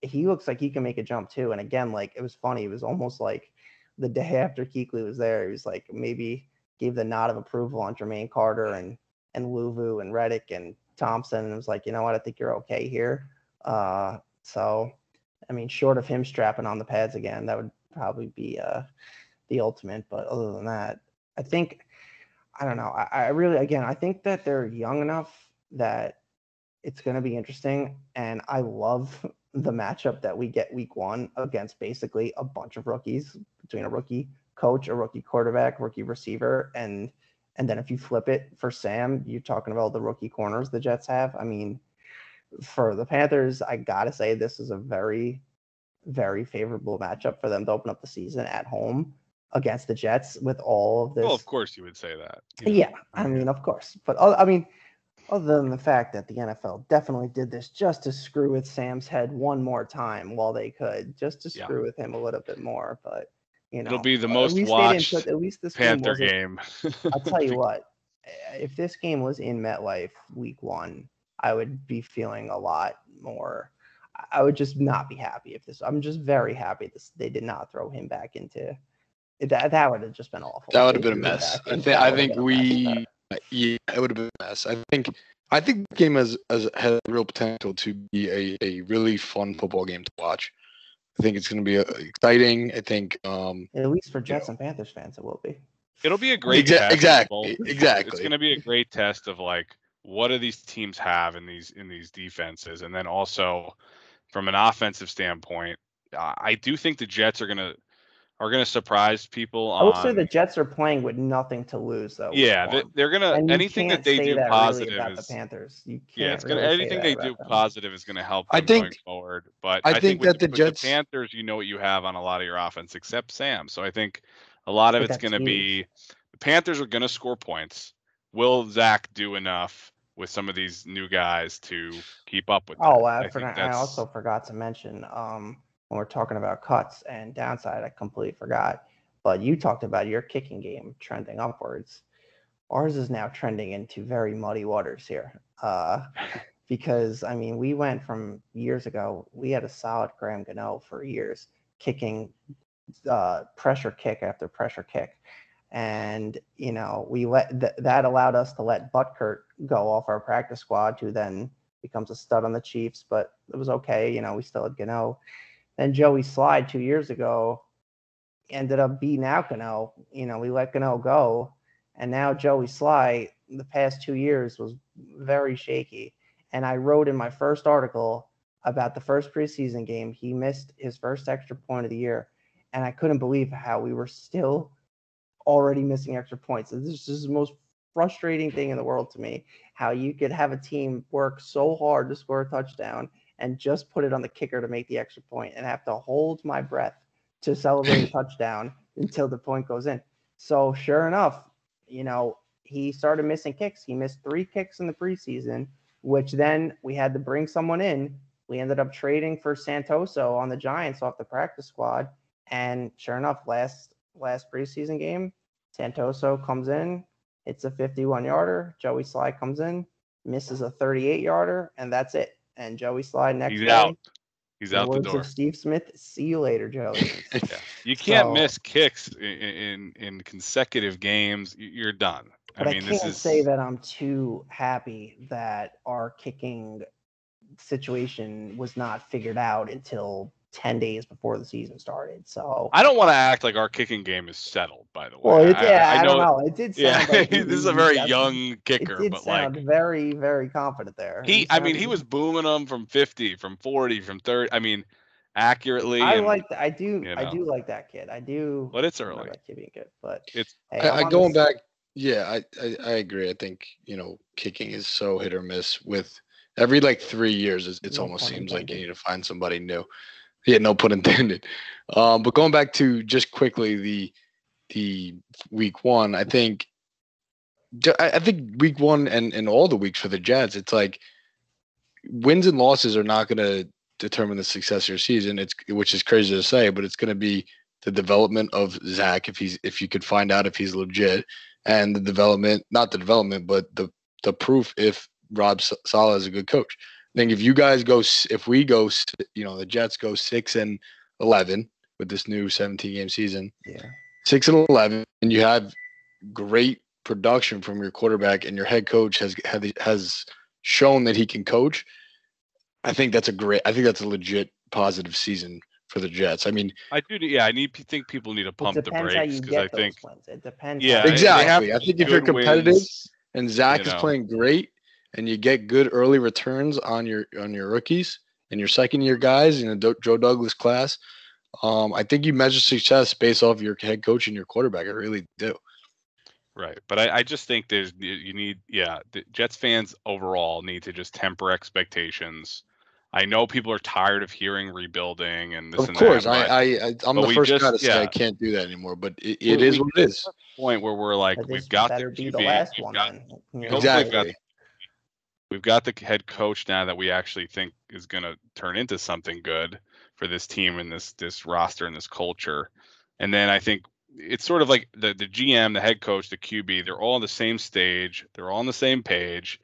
he looks like he can make a jump too. And again, like it was funny. It was almost like the day after Kuechly was there, he was like maybe gave the nod of approval on Jermaine Carter and and Luvu and Reddick and Thompson, and was like, you know what, I think you're okay here. Uh, so I mean, short of him strapping on the pads again, that would probably be uh the ultimate. But other than that, I think I don't know. I, I really again I think that they're young enough that it's gonna be interesting. And I love the matchup that we get week one against basically a bunch of rookies between a rookie coach, a rookie quarterback, rookie receiver, and and then if you flip it for Sam, you're talking about the rookie corners the Jets have. I mean, for the Panthers, I gotta say this is a very, very favorable matchup for them to open up the season at home against the Jets with all of this. Well, of course you would say that. you know. Yeah, I mean, of course, but I mean, other than the fact that the NFL definitely did this just to screw with Sam's head one more time while they could, just to Yeah. screw with him a little bit more. But you know, It'll be the most watched put- at least this Panther wasn't- game. I'll tell you what, if this game was in MetLife week one, I would be feeling a lot more. I- I would just not be happy if this. I'm just very happy this they did not throw him back into. That that would have just been awful. That would have been a mess. I in. think I think been a mess. we yeah, it would have been a mess. I think I think the game has, has has real potential to be a, a really fun football game to watch. I think it's going to be uh, exciting. I think um At least for Jets and Panthers fans, it will be. It'll be a great Exa- test exactly, exactly. It's going to be a great test of like what do these teams have in these in these defenses, and then also from an offensive standpoint, I I do think the Jets are going to are going to surprise people. I will say the Jets are playing with nothing to lose, though. yeah, they, they're gonna you anything that they do that really positive about is the Panthers. You can't yeah, it's gonna really anything they do them. positive is going to help I think- going forward. But I I, think think, with, that the with Jets- Panthers, you know what you have on a lot of your offense, except Sam. So I think a lot of it's going to be the Panthers are going to score points. Will Zach do enough with some of these new guys to keep up with? Oh? I, think forgot, I also forgot to mention um, when we're talking about cuts and downside, I completely forgot. But you talked about your kicking game trending upwards. Ours is now trending into very muddy waters here. Uh, because, I mean, we went from years ago, we had a solid Graham Gano for years, kicking uh, pressure kick after pressure kick. And, you know, we let th- that allowed us to let Butker go off our practice squad, who then becomes a stud on the Chiefs, but it was okay. You know, we still had Gano. Then Joey Slye two years ago ended up beating out Gano. You know, we let Gano go. And now Joey Slye, the past two years, was very shaky. And I wrote in my first article about the first preseason game, he missed his first extra point of the year. And I couldn't believe how we were still already missing extra points. This is the most frustrating thing in the world to me how you could have a team work so hard to score a touchdown and just put it on the kicker to make the extra point and have to hold my breath to celebrate a touchdown until the point goes in. So sure enough, you know, he started missing kicks. He missed three kicks in the preseason, which then we had to bring someone in. We ended up trading for Santoso on the Giants off the practice squad. And sure enough, last last preseason game, Santoso comes in, it's a 51 yarder. Joey Slye comes in, misses a 38 yarder, and that's it. And Joey Slye next He's day, out. He's out the door. Steve Smith, see you later, Joey. Yeah. You can't So- miss kicks in, in in consecutive games. You- You're done. But I I, mean, can't this is say that I'm too happy that our kicking situation was not figured out until 10 days before the season started. So, I don't want to act like our kicking game is settled. By the way, well, it, I- yeah, I, I, don't know. know. It did sound Yeah, like this is a very that's- young It kicker, did but sound like very, very confident there. he, I mean, he was booming them from 50, from 40, from 30. I mean, accurately. I and- like. th- I do. you I do like that kid. I do. But it's I know early. that kid being good, but It's hey, I, I'm going back. Yeah, I, I I agree. I think you know kicking is so hit or miss. With every like three years, it's, it's almost seems like you need to find somebody new. Yeah, no pun intended. Um, but going back to just quickly the the week one, I think I, think week one and and all the weeks for the Jets, it's like wins and losses are not going to determine the success of your season. It's which is crazy to say, but it's going to be the development of Zach if he's if you could find out if he's legit, and the development not the development but the the proof if Rob Saleh is a good coach. I think if you guys go if we go you know the Jets go six and eleven with this new seventeen game season, Yeah. six and eleven, and you have great production from your quarterback, and your head coach has has has shown that he can coach. I think that's a great. I think that's a legit positive season for the Jets. I mean, I do. Yeah, I need think people need to pump the brakes because I think wins. It depends. yeah, how they- you- they have exactly. I think if you're competitive wins. and Zach you is playing great, and you get good early returns on your on your rookies, and your second year guys, in know, Do- Joe Douglas class, um, I think you measure success based off your head coach and your quarterback. I really do. Right, but I, I just think there's you- you need yeah the Jets fans overall need to just temper expectations. I know people are tired of hearing rebuilding and this Of and course, that. but I, I, I I'm the first just- guy to say yeah. I can't do that anymore. But it, it We- is we what it just is. at the point where we're like we've got better the be the last we've one got- then. you know? hopefully Exactly. we've got we've got the head coach now that we actually think is going to turn into something good for this team and this this roster and this culture. And then I think it's sort of like the the GM, the head coach, the QB, they're all on the same stage, they're all on the same page.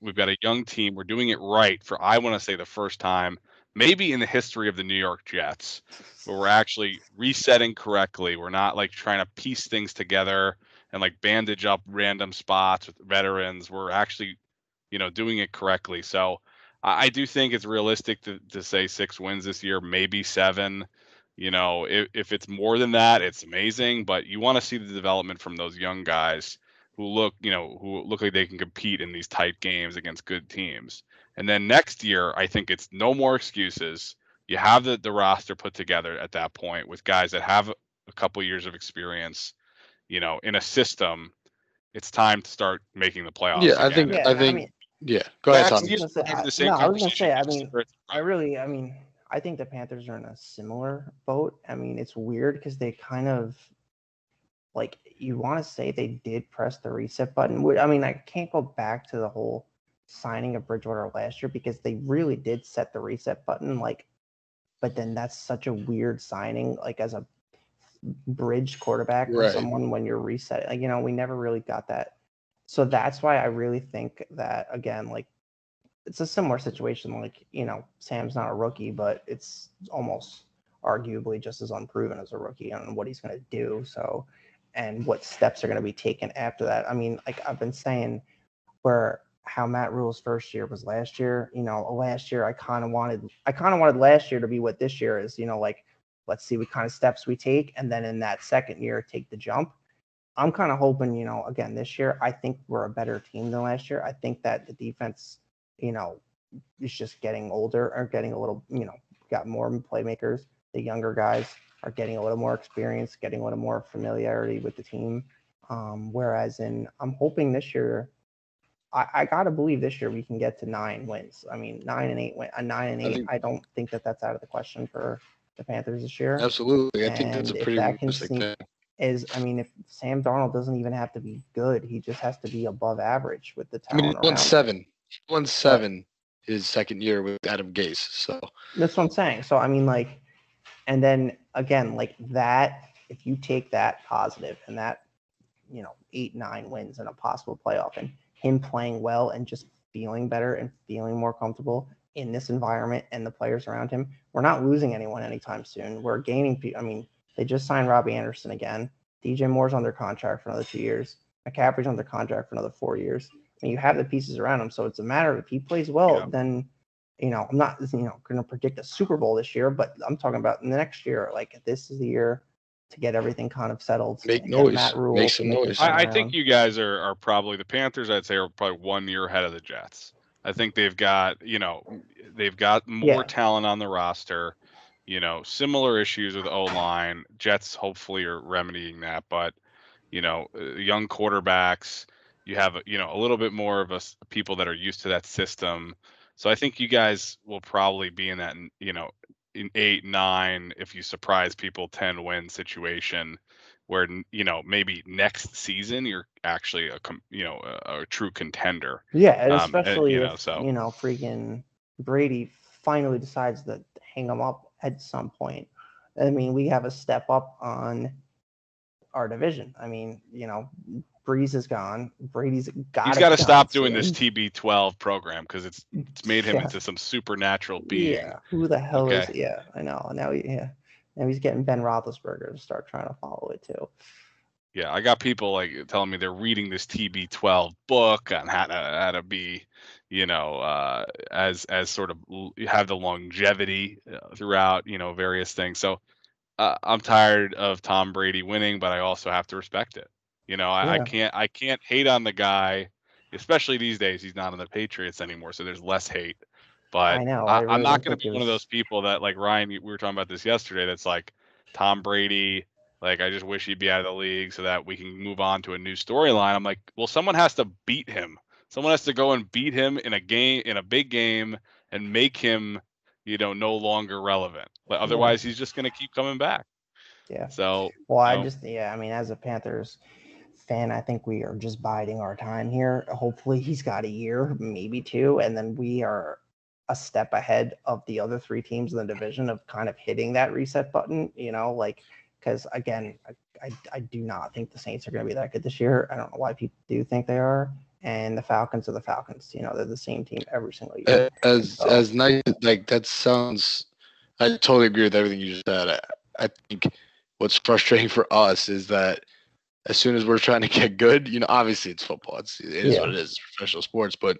We've got a young team. We're doing it right for I want to say the first time maybe in the history of the New York Jets where we're actually resetting correctly. We're not like trying to piece things together and like bandage up random spots with veterans. We're actually you know, doing it correctly. So I, I do think it's realistic to, to say six wins this year, maybe seven. You know, if, if it's more than that, it's amazing. But you want to see the development from those young guys who look, you know, who look like they can compete in these tight games against good teams. And then next year, I think it's no more excuses. You have the, the roster put together at that point with guys that have a couple years of experience, you know, in a system. It's time to start making the playoffs. Yeah, I think- Yeah, I think- mean, Yeah, go ahead, Tom. year, I was gonna I- the same no, I was gonna say, I mean, I really, I mean, I think the Panthers are in a similar boat. I mean, it's weird because they kind of like you want to say they did press the reset button. I mean, I can't go back to the whole signing of Bridgewater last year because they really did set the reset button. Like, but then that's such a weird signing, like as a bridge quarterback for Right. someone when you're resetting. Like, you know, we never really got that. So that's why I really think that again, like it's a similar situation. Like, you know, Sam's not a rookie, but it's almost arguably just as unproven as a rookie on what he's going to do. So, and what steps are going to be taken after that. I mean, like I've been saying, where how Matt Rhule's first year was last year. You know, last year I kind of wanted, I kind of wanted last year to be what this year is. You know, like let's see what kind of steps we take, and then in that second year take the jump. I'm kind of hoping, you know, again this year I think we're a better team than last year. I think that the defense, you know, is just getting older or getting a little, you know, got more playmakers. The younger guys are getting a little more experience, getting a little more familiarity with the team. Um, whereas in, I'm hoping this year, I, I gotta believe this year we can get to nine wins. I mean, nine and eight, win, a nine and I eight. think- I don't think that that's out of the question for the Panthers this year Absolutely, I think that's a pretty that realistic thing. Is I mean, if Sam Darnold doesn't even have to be good, he just has to be above average with the I mean, talent he won seven. He won seven his second year with Adam Gase. So That's what I'm saying. So I mean, like, and then again, like that. If you take that positive and that, you know, eight nine wins and a possible playoff, and him playing well and just feeling better and feeling more comfortable in this environment and the players around him, we're not losing anyone anytime soon. We're gaining. I mean, they just signed Robbie Anderson again. DJ Moore's under contract for another two years. McCaffrey's under contract for another four years. I mean, you have the pieces around him, so it's a matter of if he plays well, Yeah. then you know, I'm not, you know, going to predict a Super Bowl this year, but I'm talking about in the next year. Like this is the year to get everything kind of settled. Make noise. Matt Rhule Make some noise. I, I think you guys are, are probably the Panthers. I'd say are probably one year ahead of the Jets. I think they've got you know they've got more Yeah. talent on the roster. You know, similar issues with O line. Jets hopefully are remedying that, but you know, uh, young quarterbacks. You have you know a little bit more of us people that are used to that system. So I think you guys will probably be in that you know in eight nine if you surprise people ten win situation where you know maybe next season you're actually a you know a, a true contender. Yeah, and um, and, especially you if know, so- you know freaking Brady finally decides to hang him up at some point. I mean, we have a step up on our division. I mean, you know, Brees is gone. Brady's got. He's got to stop doing this TB12 program because it's it's made him Yeah. into some supernatural being. Yeah, who the hell is? Okay. Yeah, I know. Now, he, yeah, now he's getting Ben Roethlisberger to start trying to follow it too. Yeah, I got people like telling me they're reading this TB12 book on how to how to be, you know, uh, as as sort of have the longevity uh, throughout, you know, various things. So uh, I'm tired of Tom Brady winning, but I also have to respect it. You know, I, I can't I can't hate on the guy, especially these days. He's not on the Patriots anymore, so there's less hate. But I know, I really am not going to be one of those people that like Ryan. We were talking about this yesterday. That's like Tom Brady. Like I just wish he'd be out of the league so that we can move on to a new storyline. I'm like, well, someone has to beat him. Someone has to go and beat him in a game in a big game and make him, you know, no longer relevant. But otherwise, he's just going to keep coming back. Yeah. So Well, I No. just yeah, I mean, as a Panthers fan, I think we are just biding our time here. Hopefully, he's got a year, maybe two, and then we are a step ahead of the other three teams in the division of kind of hitting that reset button. You know, like because again, I, I I do not think the Saints are going to be that good this year. I don't know why people do think they are. And the Falcons are the Falcons. You know, they're the same team every single year. As So- as nice like that sounds, I totally agree with everything you just said. I, I think what's frustrating for us is that as soon as we're trying to get good, you know, obviously it's football. It's it is Yeah. what it is, it's professional sports. But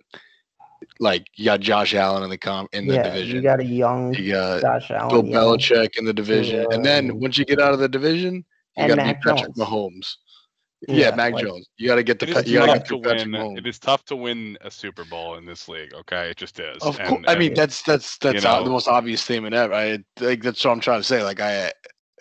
like you got Josh Allen in the com in the yeah, division. you got a young You got Josh Allen, Bill young- Belichick in the division, and then once you get out of the division, you got to beat Patrick Jones. Mahomes. Yeah, Yeah, Mac like- Jones. You got to get the it Pa- you got to get to win. It is tough to win a Super Bowl in this league. Okay, it just is. Of And- course, I mean that's that's that's the most obvious statement ever. I like that's what I'm trying to say. Like I,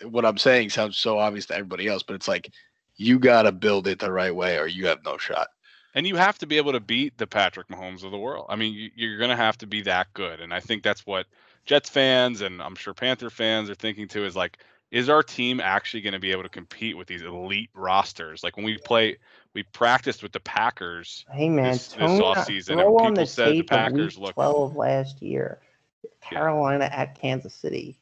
what I'm saying sounds so obvious to everybody else, but it's like you got to build it the right way, or you have no shot. And you have to be able to beat the Patrick Mahomes of the world. I mean, you're going to have to be that good. And I think that's what Jets fans and I'm sure Panther fans are thinking too is like, is our team actually going to be able to compete with these elite rosters? Like when we play, we practiced with the Packers. Hey man, this- this Tony, uh, offseason, and throw on people the said the tape of Packers week look- 12 last year. Carolina at Kansas City.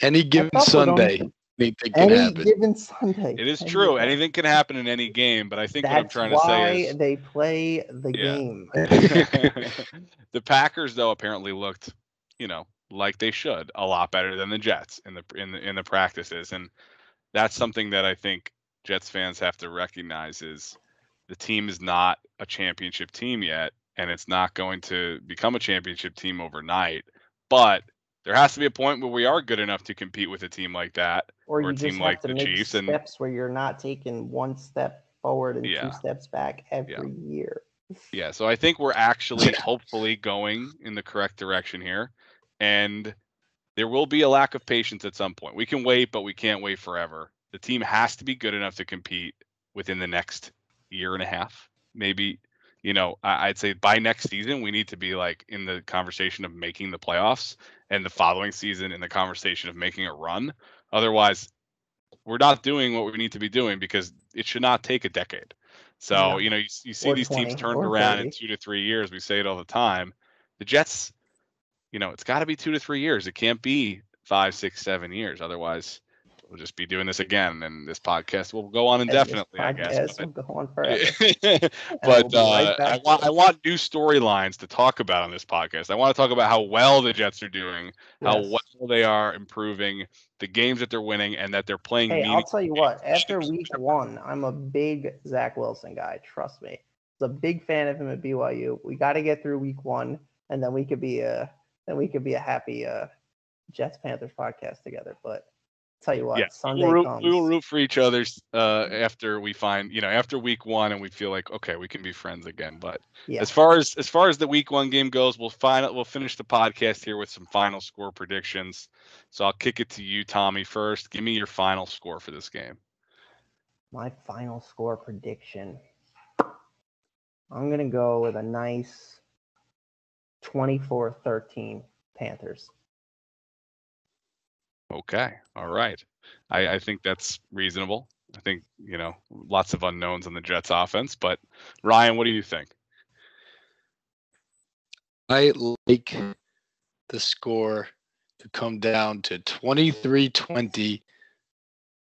Any given thought we'd only- Sunday, anything can Any happen. given Sunday. It is Any true. given- Anything can happen in any game. But I think what I'm trying to say is they play the Yeah. game. the Packers, though, apparently looked, you know, like they should a lot better than the Jets in the in the in the practices, and that's something that I think Jets fans have to recognize is the team is not a championship team yet, and it's not going to become a championship team overnight. But there has to be a point where we are good enough to compete with a team like that. or or you a just team like the Chiefs and- steps where you're not taking one step forward and Yeah. two steps back every year. Yeah, so I think we're actually hopefully going in the correct direction here. And there will be a lack of patience at some point. We can wait, but we can't wait forever. The team has to be good enough to compete within the next year and a half. Maybe, you know, I'd say by next season, we need to be like in the conversation of making the playoffs and the following season in the conversation of making a run. Otherwise, we're not doing what we need to be doing because it should not take a decade. So, No. you know, you, you see Or these teams 20, turned or around in two to three years. We say it all the time. The Jets, you know, it's got to be two to three years. It can't be five, six, seven years. Otherwise, we'll just be doing this again, and this podcast will go on indefinitely. I guess. will go on forever. but right uh, I want I want new storylines to talk about on this podcast. I want to talk about how well the Jets are doing, how well they are improving, the games that they're winning, and that they're playing. Hey, I'll tell you what. After week one, I'm a big Zach Wilson guy. Trust me. I was a big fan of him at BYU. We got to get through week one, and then we could be a then we could be a happy uh, Jets Panthers podcast together. But tell you what, yeah, Sunday we'll root, comes. we will root for each other's uh, after we find you know after week one and we feel like okay we can be friends again. But yeah, as far as as far as the week one game goes, we'll find we'll finish the podcast here with some final score predictions. So I'll kick it to you, Tommy, first. Give me your final score for this game. my final score prediction. I'm gonna go with a nice 24-13 Panthers. Okay. All right. I, I think that's reasonable. I think, you know, lots of unknowns on the Jets offense, but Ryan, what do you think? I like the score to come down to 23-20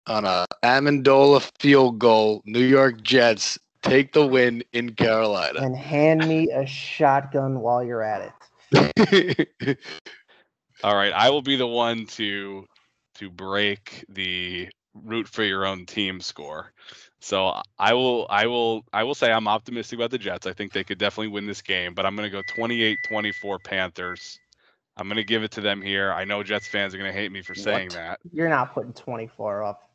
on a Ammendola field goal. New York Jets take the win in Carolina. And hand me a shotgun while you're at it. All right. I will be the one to to break the root for your own team score. So I will I will I will say I'm optimistic about the Jets. I think they could definitely win this game, but I'm going to go 28-24 Panthers. I'm going to give it to them here. I know Jets fans are going to hate me for saying What? that. You're not putting 24 up.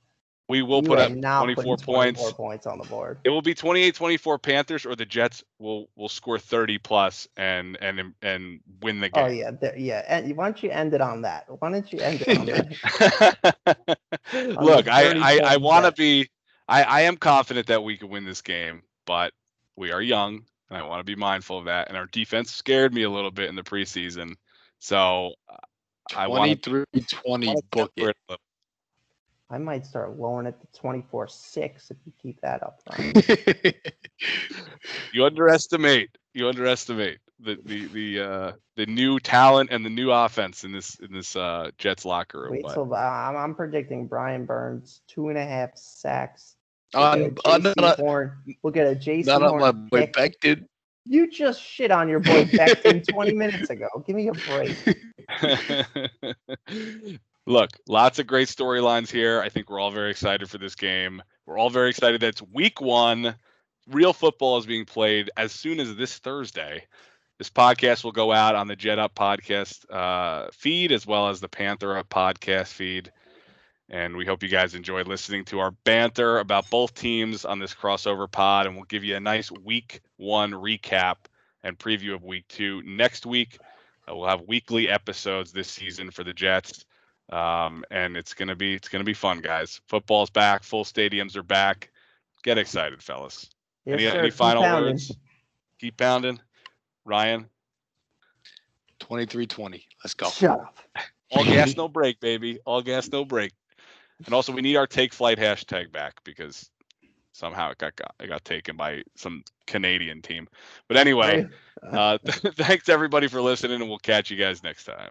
We will You put up 24 putting 24 points. points on the board. It will be 28-24 Panthers, or the Jets will will score 30 plus and and and win the game. Oh yeah, there, yeah. And why don't you end it on that? Why don't you end it on that? Look, I I, I want to be. I I am confident that we can win this game, but we are young, and I want to be mindful of that. And our defense scared me a little bit in the preseason, so uh, I want 23 20 to book it. I might start lowering it to 24-6 if you keep that up. You underestimate. You underestimate the the the uh the new talent and the new offense in this in this uh Jets locker room. Wait but- till uh, I'm, I'm predicting Brian Burns two and a half sacks. We'll get on, a on, Horn. We'll get a Jaycee not on my Horn boy pick. Becton. You just shit on your boy Becton 20 minutes ago. Give me a break. Look, lots of great storylines here. I think we're all very excited for this game. We're all very excited that it's week one. Real football is being played as soon as this Thursday. This podcast will go out on the Jet Up podcast uh, feed as well as the Panther Up podcast feed. And we hope you guys enjoyed listening to our banter about both teams on this crossover pod. And we'll give you a nice week one recap and preview of week two next week. Uh, we'll have weekly episodes this season for the Jets, um, and it's gonna be it's gonna be fun, guys. Football's back, full stadiums are back. Get excited, fellas. Yes, any sir. any final pounding. words? Keep pounding, Ryan. 23 20. Let's go. Shut up. All gas, no brake, baby. All gas, no brake. And also, we need our take flight hashtag back because somehow it got, got it got taken by some Canadian team. But anyway, uh, thanks everybody for listening, and we'll catch you guys next time.